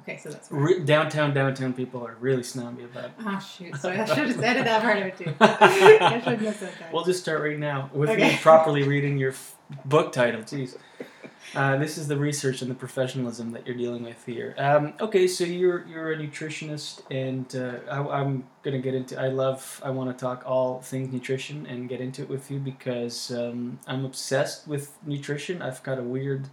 Okay, so that's. Re- downtown, downtown people are really snobby about. it. Oh shoot! So I should have edited that part out too. I shouldn't have said that. We'll just start right now with me properly reading your f- book title. Jeez. Uh, this is the research and the professionalism that you're dealing with here. Um, okay, so you're you're a nutritionist, and uh, I, I'm gonna get into. I love. I want to talk all things nutrition and get into it with you because um, I'm obsessed with nutrition. I've got a weird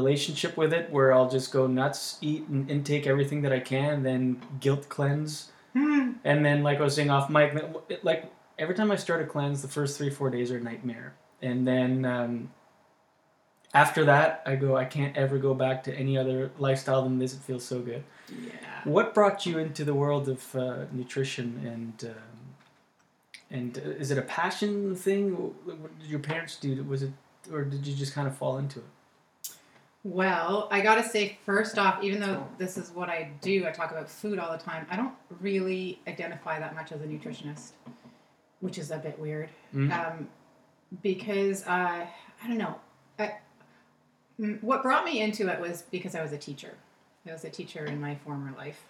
relationship with it where I'll just go nuts, eat and intake everything that I can, then guilt cleanse, Hmm. and then like I was saying off mic, it- like every time I start a cleanse, the first three four days are a nightmare, and then um, after that I go I can't ever go back to any other lifestyle than this. It feels so good. Yeah. What brought you into the world of uh, nutrition and? Um, and uh, is it a passion thing? What did your parents do? Was it, or did you just kind of fall into it? Well, I gotta say, first off, even though this is what I do, I talk about food all the time. I don't really identify that much as a nutritionist, which is a bit weird. Mm. Um, because uh, I don't know. I, what brought me into it was because I was a teacher. I was a teacher in my former life,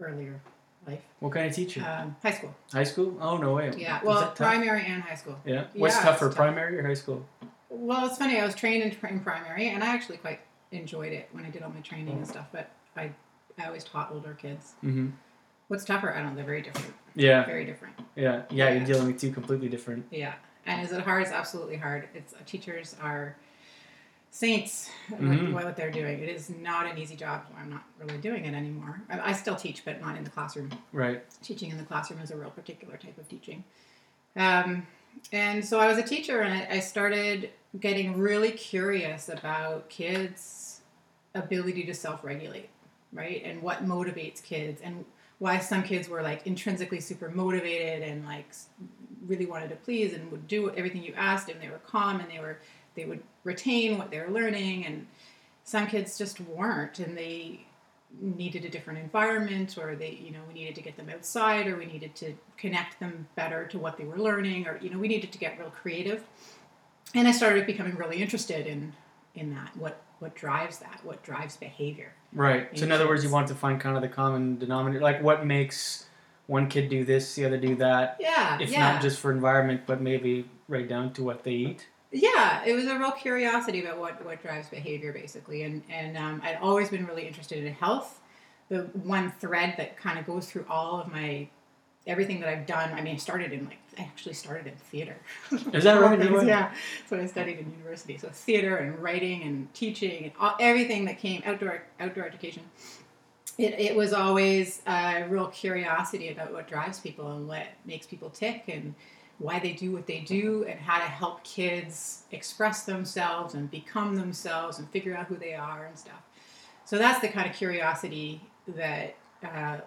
earlier life, What kind of teacher? um, high school. high school? Oh no way. Yeah, well, primary and high school. Yeah. What's Yeah, tougher, tough. primary or high school? Well, it's funny. I was trained in, in primary, and I actually quite enjoyed it when I did all my training and stuff. But I, I always taught older kids. Mm-hmm. What's tougher? I don't know. They're very different. Yeah. Very different. Yeah. Yeah. You're dealing with two completely different. Yeah. And is it hard? It's absolutely hard. It's teachers are saints. Mhm. What, what they're doing. It is not an easy job. I'm not really doing it anymore. I, I still teach, but not in the classroom. Right. teaching in the classroom is a real particular type of teaching. Um, and so I was a teacher, and I, I started getting really curious about kids' ability to self-regulate, right? And what motivates kids, and why some kids were like intrinsically super motivated and like really wanted to please and would do everything you asked, and they were calm and they were they would retain what they were learning, and some kids just weren't, and they needed a different environment or they you know we needed to get them outside or we needed to connect them better to what they were learning or you know we needed to get real creative and i started becoming really interested in in that what what drives that what drives behavior Right. So in other words, you want to find kind of the common denominator, like what makes one kid do this, the other do that. yeah If yeah not just for environment, but maybe right down to what they eat. Yeah it was a real curiosity about what what drives behavior basically. And and um, i'd always been really interested in health. The one thread that kind of goes through all of my everything that i've done i mean i started in like i actually started in theater. Is that right? All No way. things, yeah so i studied in university. So theater and writing and teaching and all, everything that came outdoor outdoor education. It, it was always a real curiosity about what drives people and what makes people tick and why they do what they do and how to help kids express themselves and become themselves and figure out who they are and stuff. So that's the kind of curiosity that uh,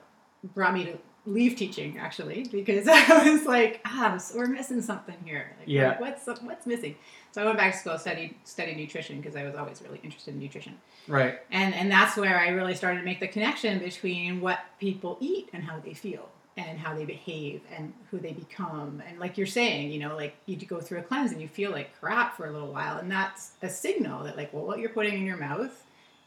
brought me to leave teaching actually because I was like, ah, we're missing something here. Like, Yeah. What's what's missing? So I went back to school, studied studied nutrition because I was always really interested in nutrition Right. and and that's where I really started to make the connection between what people eat and how they feel and how they behave and who they become and like you're saying you know like you go through a cleanse and you feel like crap for a little while and that's a signal that like well what you're putting in your mouth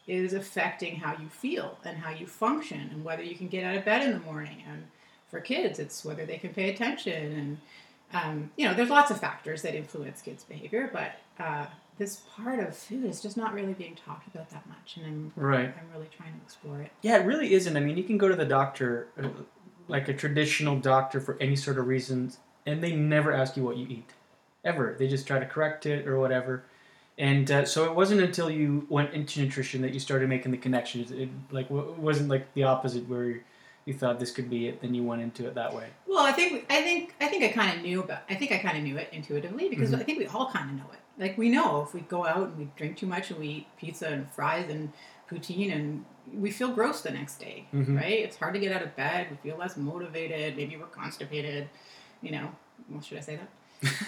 is affecting how you feel and how you function and whether you can get out of bed in the morning and for kids it's whether they can pay attention and um, you know there's lots of factors that influence kids behavior but uh, this part of food is just not really being talked about that much and i'm Right. I'm really trying to explore it. Yeah, it really isn't. I mean, you can go to the doctor, uh, like a traditional doctor, for any sort of reasons, and they never ask you what you eat, ever. They just try to correct it or whatever. And uh, so it wasn't until you went into nutrition that you started making the connections. It like w- wasn't like the opposite where you thought this could be it, then you went into it that way. Well, I think I think I think I kind of knew about. I think I kind of knew it intuitively because I think we all kind of know it. Like we know if we go out and we drink too much and we eat pizza and fries and poutine and we feel gross the next day, Mhm. right? It's hard to get out of bed. We feel less motivated. Maybe we're constipated. You know, well, should I say that?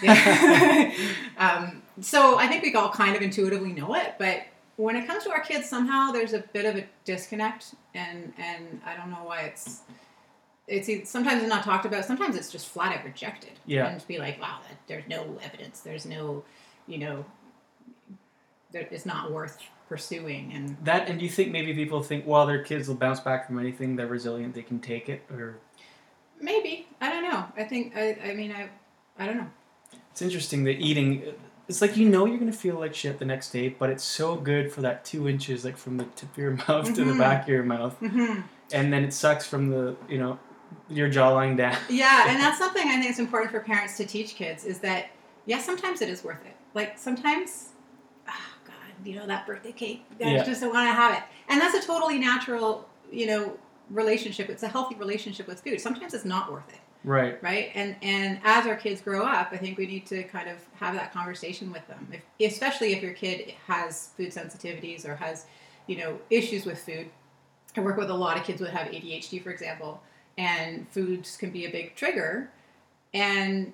Yeah. um, so I think we all kind of intuitively know it, but when it comes to our kids, somehow there's a bit of a disconnect, and and I don't know why it's. It's sometimes it's not talked about. Sometimes it's just flat out rejected. Yeah. and to be like, wow, that, there's no evidence. There's no, you know, there, it's not worth pursuing. And That and do you think maybe people think, well, their kids will bounce back from anything, they're resilient, they can take it, or maybe I don't know. I think I. I mean I. I don't know. It's interesting that eating. It's like you know you're gonna feel like shit the next day, but it's so good for that two inches, like from the tip of your mouth to the Mhm. back of your mouth, Mm-hmm. and then it sucks from the you know your jawline down. Yeah, and that's something I think is important for parents to teach kids is that yeah, sometimes it is worth it. Like sometimes, you know that birthday cake, I Yeah. just want to have it, and that's a totally natural, you know, relationship. It's a healthy relationship with food. Sometimes it's not worth it, Right. right? And and as our kids grow up, I think we need to kind of have that conversation with them, if, especially if your kid has food sensitivities or has, you know, issues with food. I work with a lot of kids who have ADHD, for example, and foods can be a big trigger. And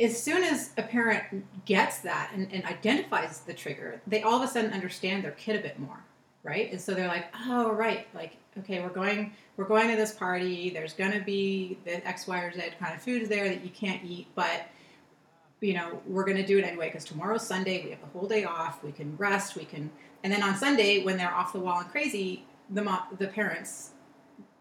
as soon as a parent gets that and, and identifies the trigger, they all of a sudden understand their kid a bit more, right? And so they're like, oh, right, like okay, we're going we're going to this party. There's going to be the X, Y, or Z kind of foods there that you can't eat, but you know we're going to do it anyway because tomorrow's Sunday. We have the whole day off. We can rest. We can, and then on Sunday when they're off the wall and crazy, the mo- the parents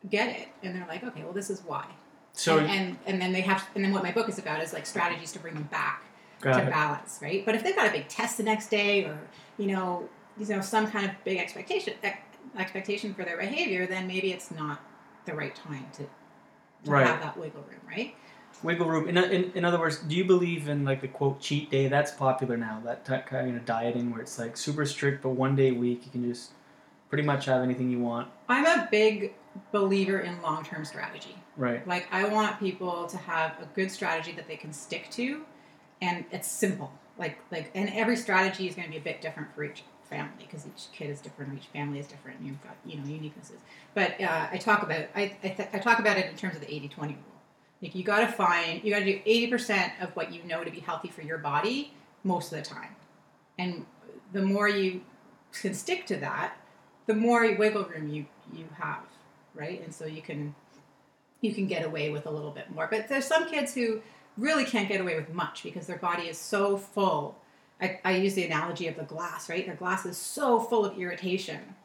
get it and they're like, okay, well this is why. So and, and and then they have and then what my book is about is like strategies to bring them back to it. balance, right? But if they've got a big test the next day, or you know, you know, some kind of big expectation expectation for their behavior, then maybe it's not the right time to, to Right. have that wiggle room, right? wiggle room. In, in in other words, do you believe in like the quote cheat day? That's popular now. That t- kind of dieting where it's like super strict, but one day a week you can just pretty much have anything you want. I'm a big believer in long term strategy. Right. Like I want people to have a good strategy that they can stick to, and it's simple. Like like and every strategy is going to be a bit different for each family because each kid is different, each family is different. And you've got you know uniquenesses. But uh, I talk about I I, th- I talk about it in terms of the 80-20 rule. Like you got to find you got to do eighty percent of what you know to be healthy for your body most of the time, and the more you can stick to that, the more wiggle room you you have, right? And so you can you can get away with a little bit more. But there's some kids who really can't get away with much because their body is so full. I, I use the analogy of the glass, right? Their glass is so full of irritation.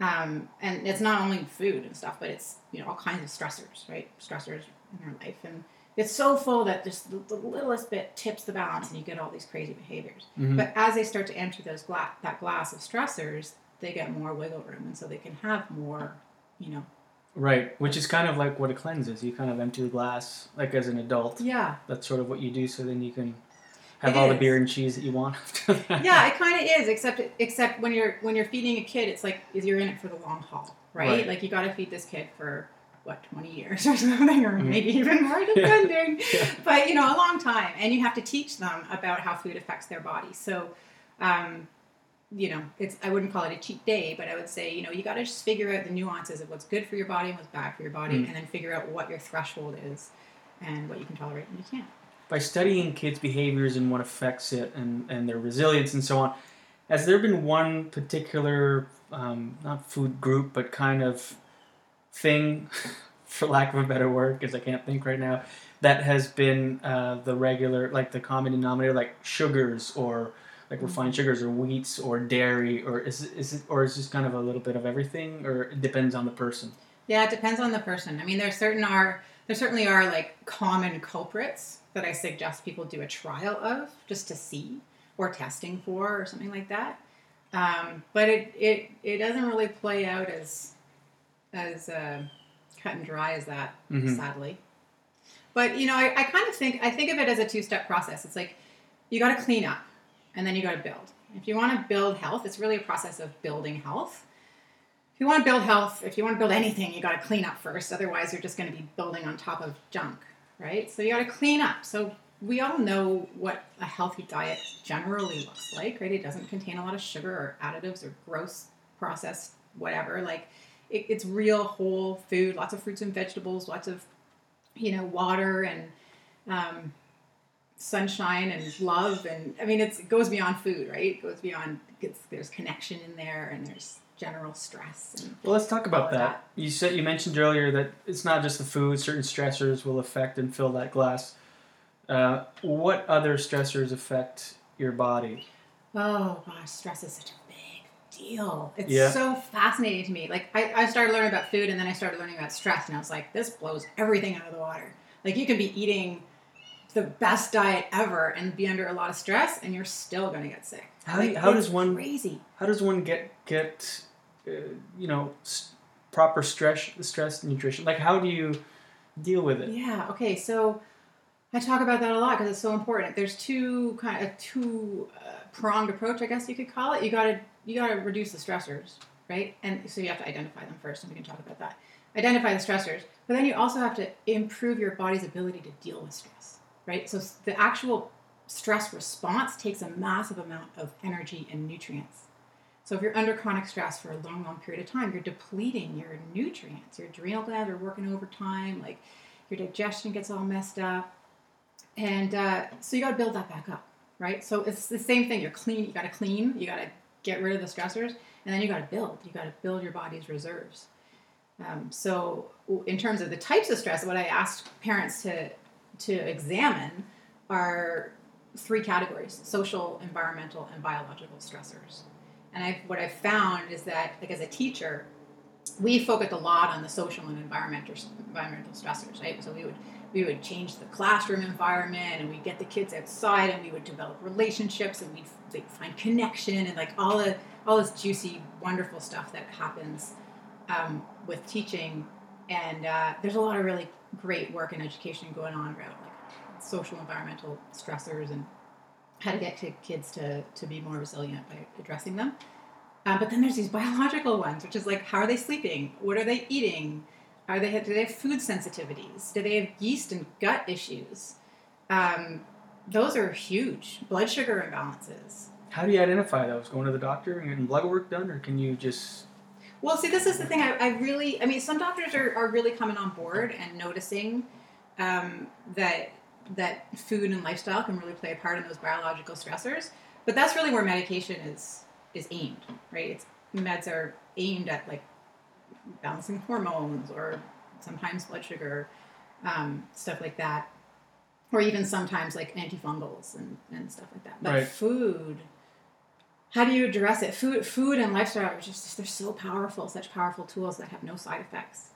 Um, and it's not only food and stuff, but it's you know all kinds of stressors, right? Stressors in their life, and it's so full that just the, the littlest bit tips the balance, and you get all these crazy behaviors. Mhm. But as they start to empty those gla- that glass of stressors, they get more wiggle room, and so they can have more, you know. Right. Which is kind of like what a cleanse is. You kind of empty the glass like as an adult. Yeah, That's sort of what you do. So then you can have It all the beer and cheese that you want yeah, it kind of is. Except except when you're when you're feeding a kid, it's like you're in it for the long haul, right? Right. Like you got to feed this kid for what 20 years or something, or maybe even more, depending. But you know, a long time, and you have to teach them about how food affects their body. So. Um, you know, it's I wouldn't call it a cheat day, but I would say, you know, you got to just figure out the nuances of what's good for your body and what's bad for your body, Mm. and then figure out what your threshold is and what you can tolerate and you can't. by studying kids' behaviors and what affects it and, and their resilience and so on, has there been one particular, um, not food group, but kind of thing, for lack of a better word, because I can't think right now, that has been uh, the regular, like the common denominator, like sugars or like refined sugars or wheats or dairy, or is is it, or is this kind of a little bit of everything, or it depends on the person? Yeah, it depends on the person. I mean, there certain are there certainly are like common culprits that I suggest people do a trial of just to see or testing for or something like that. Um, but it, it it doesn't really play out as as uh, cut and dry as that, Mhm. sadly. But you know, I, I kind of think I think of it as a two step process. It's like you got to clean up, and then you got to build. If you want to build health, it's really a process of building health if you want to build health, if you want to build anything, you got to clean up first. Otherwise, you're just going to be building on top of junk, right? So you got to clean up. So we all know what a healthy diet generally looks like, right? It doesn't contain a lot of sugar or additives or gross processed whatever. Like it, it's real whole food, lots of fruits and vegetables, lots of you know water and um, sunshine and love and I mean it's, it goes beyond food, right? It goes beyond there's connection in there and there's general stress and Well, let's talk about that. that. You said you mentioned earlier that it's not just the food; certain stressors will affect and fill that glass. Uh, what other stressors affect your body? Oh gosh, stress is such a big deal. It's Yeah. so fascinating to me. Like I, I started learning about food and then I started learning about stress and I was like, this blows everything out of the water. Like you can be eating the best diet ever and be under a lot of stress and you're still gonna get sick. How- Like, how does one- crazy? How does one get get uh, you know s- proper stress stress nutrition? Like how do you deal with it? Yeah. Okay. So I talk about that a lot because it's so important. There's two kind of two uh, pronged approach, I guess you could call it. You gotta you gotta reduce the stressors, right? And so you have to identify them first, and we can talk about that. Identify the stressors, but then you also have to improve your body's ability to deal with stress, right? So the actual stress response takes a massive amount of energy and nutrients. So if you're under chronic stress for a long, long period of time, you're depleting your nutrients. Your adrenal glands are working overtime. Like your digestion gets all messed up, and uh, so you got to build that back up, right? So it's the same thing. You're clean. You got to clean. You got to get rid of the stressors, and then you got to build. You got to build your body's reserves. Um, so in terms of the types of stress, what I asked parents to to examine are three categories: social, environmental, and biological stressors. And I, what I've found is that, like as a teacher, we focused a lot on the social and environmental environmental stressors, right? So we would we would change the classroom environment, and we'd get the kids outside, and we would develop relationships, and we'd find connection, and like all the all this juicy, wonderful stuff that happens um, with teaching. And uh, there's a lot of really great work in education going on around like social environmental stressors and how to get to kids to, to be more resilient by addressing them. Uh, but then there's these biological ones, which is like how are they sleeping? What are they eating? Are they do they have food sensitivities? Do they have yeast and gut issues? Um, those are huge. Blood sugar imbalances. How do you identify those? Going to the doctor and getting blood work done, or can you just Well, see, this is the thing. I, I really, I mean, some doctors are, are really coming on board and noticing um, that that food and lifestyle can really play a part in those biological stressors. But that's really where medication is is aimed, right? It's meds are aimed at like balancing hormones or sometimes blood sugar, um, stuff like that, or even sometimes like antifungals and, and stuff like that. But Right. food, how do you address it? Food, food and lifestyle are just they're so powerful, such powerful tools that have no side effects.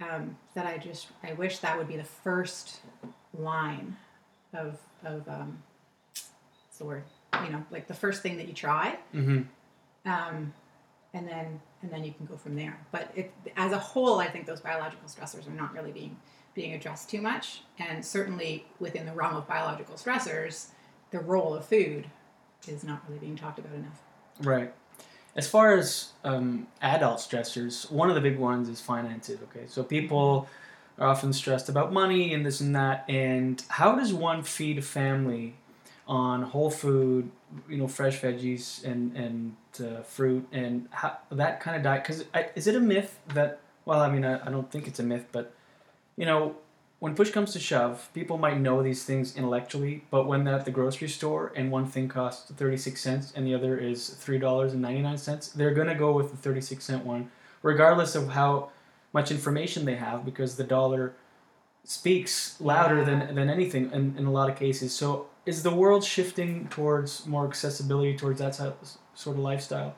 Um, that I just I wish that would be the first line of of um, what's the word? You know, like the first thing that you try, mm-hmm. um, and then and then you can go from there. But it, as a whole, I think those biological stressors are not really being being addressed too much, and certainly within the realm of biological stressors, the role of food is not really being talked about enough. Right. as far as um, adult stressors, one of the big ones is finances. Okay, so people are often stressed about money and this and that. And how does one feed a family on whole food, you know, fresh veggies and and uh, fruit and how, that kind of diet? Because is it a myth that? Well, I mean, I, I don't think it's a myth, but you know, when push comes to shove, people might know these things intellectually, but when they're at the grocery store and one thing costs 36 cents and the other is $3.99, they're going to go with the 36 cent one, regardless of how much information they have, because the dollar speaks louder than, than anything in, in a lot of cases. So is the world shifting towards more accessibility towards that sort of- sort of lifestyle?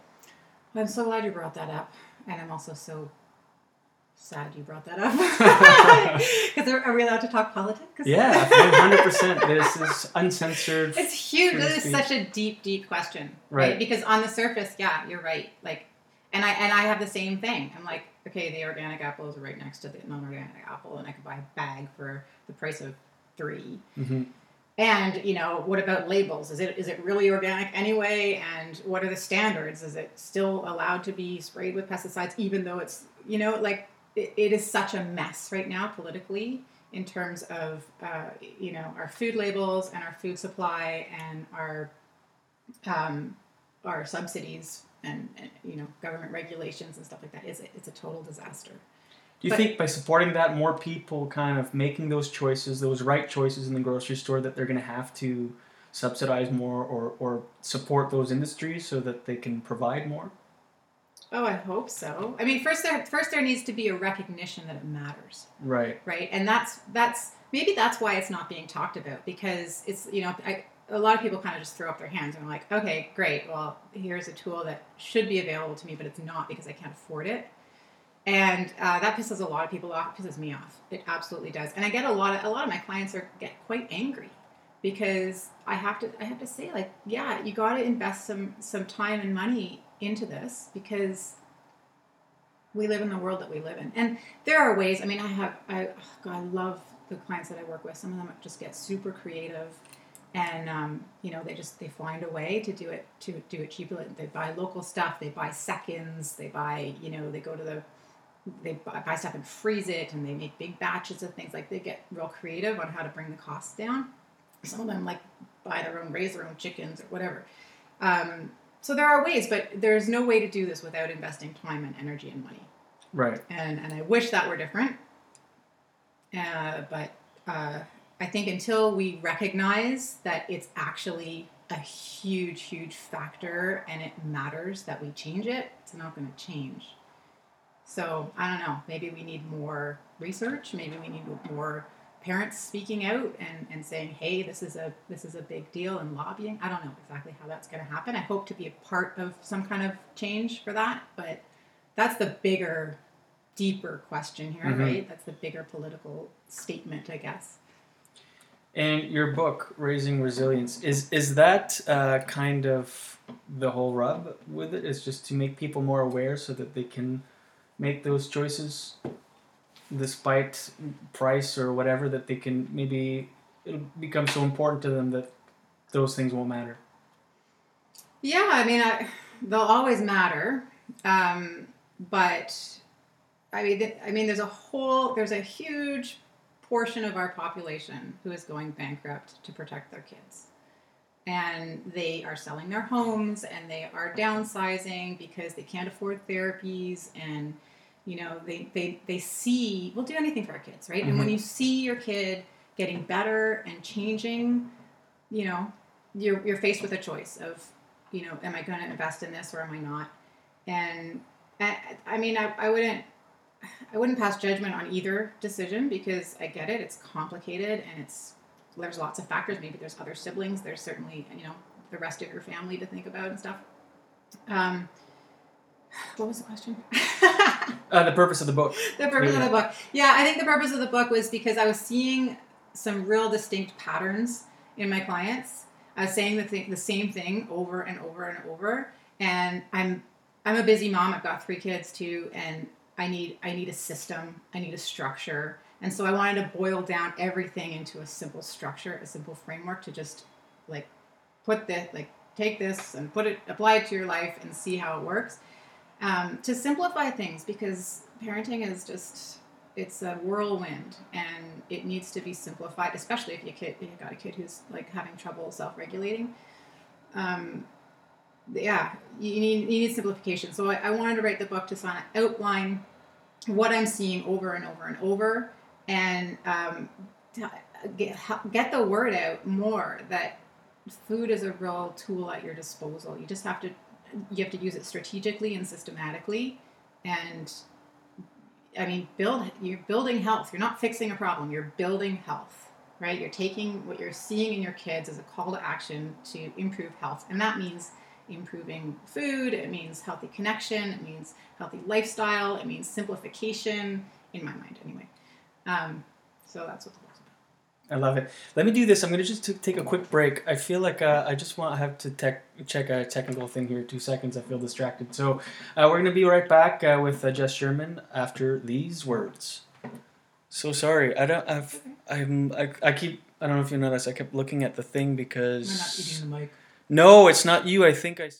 I'm so glad you brought that up, and I'm also so sad you brought that up. Because are, are we allowed to talk politics? Yeah, 100%. This is uncensored. It's huge. This is such a deep, deep question, right? Right. Because on the surface, yeah, you're right. Like, and I and I have the same thing. I'm like, okay, the organic apple is right next to the non-organic apple, and I could buy a bag for the price of 3 Mhm. And you know, what about labels? Is it is it really organic anyway? And what are the standards? Is it still allowed to be sprayed with pesticides, even though it's you know like it, it is such a mess right now politically in terms of uh, you know our food labels and our food supply and our um, our subsidies and, and you know government regulations and stuff like that. It's a, it's a total disaster. Do you But- think by supporting that, more people kind of making those choices, those right choices in the grocery store, that they're going to have to subsidize more or, or support those industries so that they can provide more? Oh, I hope so. I mean, first there first there needs to be a recognition that it matters. Right. right and that's that's maybe that's why it's not being talked about because it's you know I, a lot of people kind of just throw up their hands and are like okay great well here's a tool that should be available to me but it's not because i can't afford it and uh, that pisses a lot of people off it pisses me off it absolutely does and i get a lot of a lot of my clients are get quite angry because i have to i have to say like yeah you got to invest some some time and money into this because we live in the world that we live in. And there are ways i mean i have i oh god i love the clients that i work with. Some of them just get super creative and um, you know they just they find a way to do it to do it cheaply they buy local stuff they buy seconds they buy you know they go to the they buy stuff and freeze it and they make big batches of things. Like they get real creative on how to bring the costs down. Some of them like buy their own raise their own chickens or whatever. Um, so there are ways but there's no way to do this without investing time and energy and money Right. and and I wish that were different. Uh, but uh, I think until we recognize that it's actually a huge, huge factor and it matters that we change it, it's not going to change. So I don't know. Maybe we need more research. Maybe we need more parents speaking out and, and saying, "Hey, this is a this is a big deal," and lobbying. I don't know exactly how that's going to happen. I hope to be a part of some kind of change for that, but that's the bigger, deeper question here, Mhm. right? That's the bigger political statement, I guess. And your book, Raising Resilience, is is that uh, kind of the whole rub with it? Is just to make people more aware so that they can make those choices, despite price or whatever, that they can maybe it'll become so important to them that those things won't matter. Yeah, I mean, I, they'll always matter, um, but I mean, th- I mean, there's a whole, there's a huge portion of our population who is going bankrupt to protect their kids, and they are selling their homes and they are downsizing because they can't afford therapies and you know they they they see we'll do anything for our kids right? And when you see your kid getting better and changing you know you're you're faced with a choice of you know am i going to invest in this or am i not? And I, I mean I, I wouldn't i wouldn't pass judgment on either decision because i get it it's complicated and it's there's lots of factors. Maybe there's other siblings there's certainly you know the rest of your family to think about and stuff. Um what was the question Uh, the purpose of the book. the purpose Yeah. of the book. Yeah, I think the purpose of the book was because I was seeing some real distinct patterns in my clients. I was saying the thing, the same thing over and over and over, and I'm I'm a busy mom. I've got three kids too, and I need I need a system. I need a structure, and so I wanted to boil down everything into a simple structure, a simple framework to just like put this like take this and put it, apply it to your life and see how it works. Um, to simplify things because parenting is just it's a whirlwind and it needs to be simplified, especially if you kid you got a kid who's like having trouble self-regulating. Um, yeah, you need you need simplification. So I, I wanted to write the book to kind of outline what I'm seeing over and over and over, and um, get get the word out more that food is a real tool at your disposal. You just have to you have to use it strategically and systematically, and I mean build you're building health. You're not fixing a problem. You're building health. Right? You're taking what you're seeing in your kids as a call to action to improve health, and that means improving food, it means healthy connection, it means healthy lifestyle, it means simplification, in my mind anyway. Um, so that's what. I love it. Let me do this. I'm gonna just t- take a quick break. I feel like uh, I just want to have to tech check a technical thing here. Two seconds. I feel distracted. So uh, we're gonna be right back uh, with uh, Jess Sherman after these words. So sorry. I don't. I've. I'm. I, I keep. I don't know if you noticed. I kept looking at the thing because. We're not eating the mic. No, it's not you. I think I.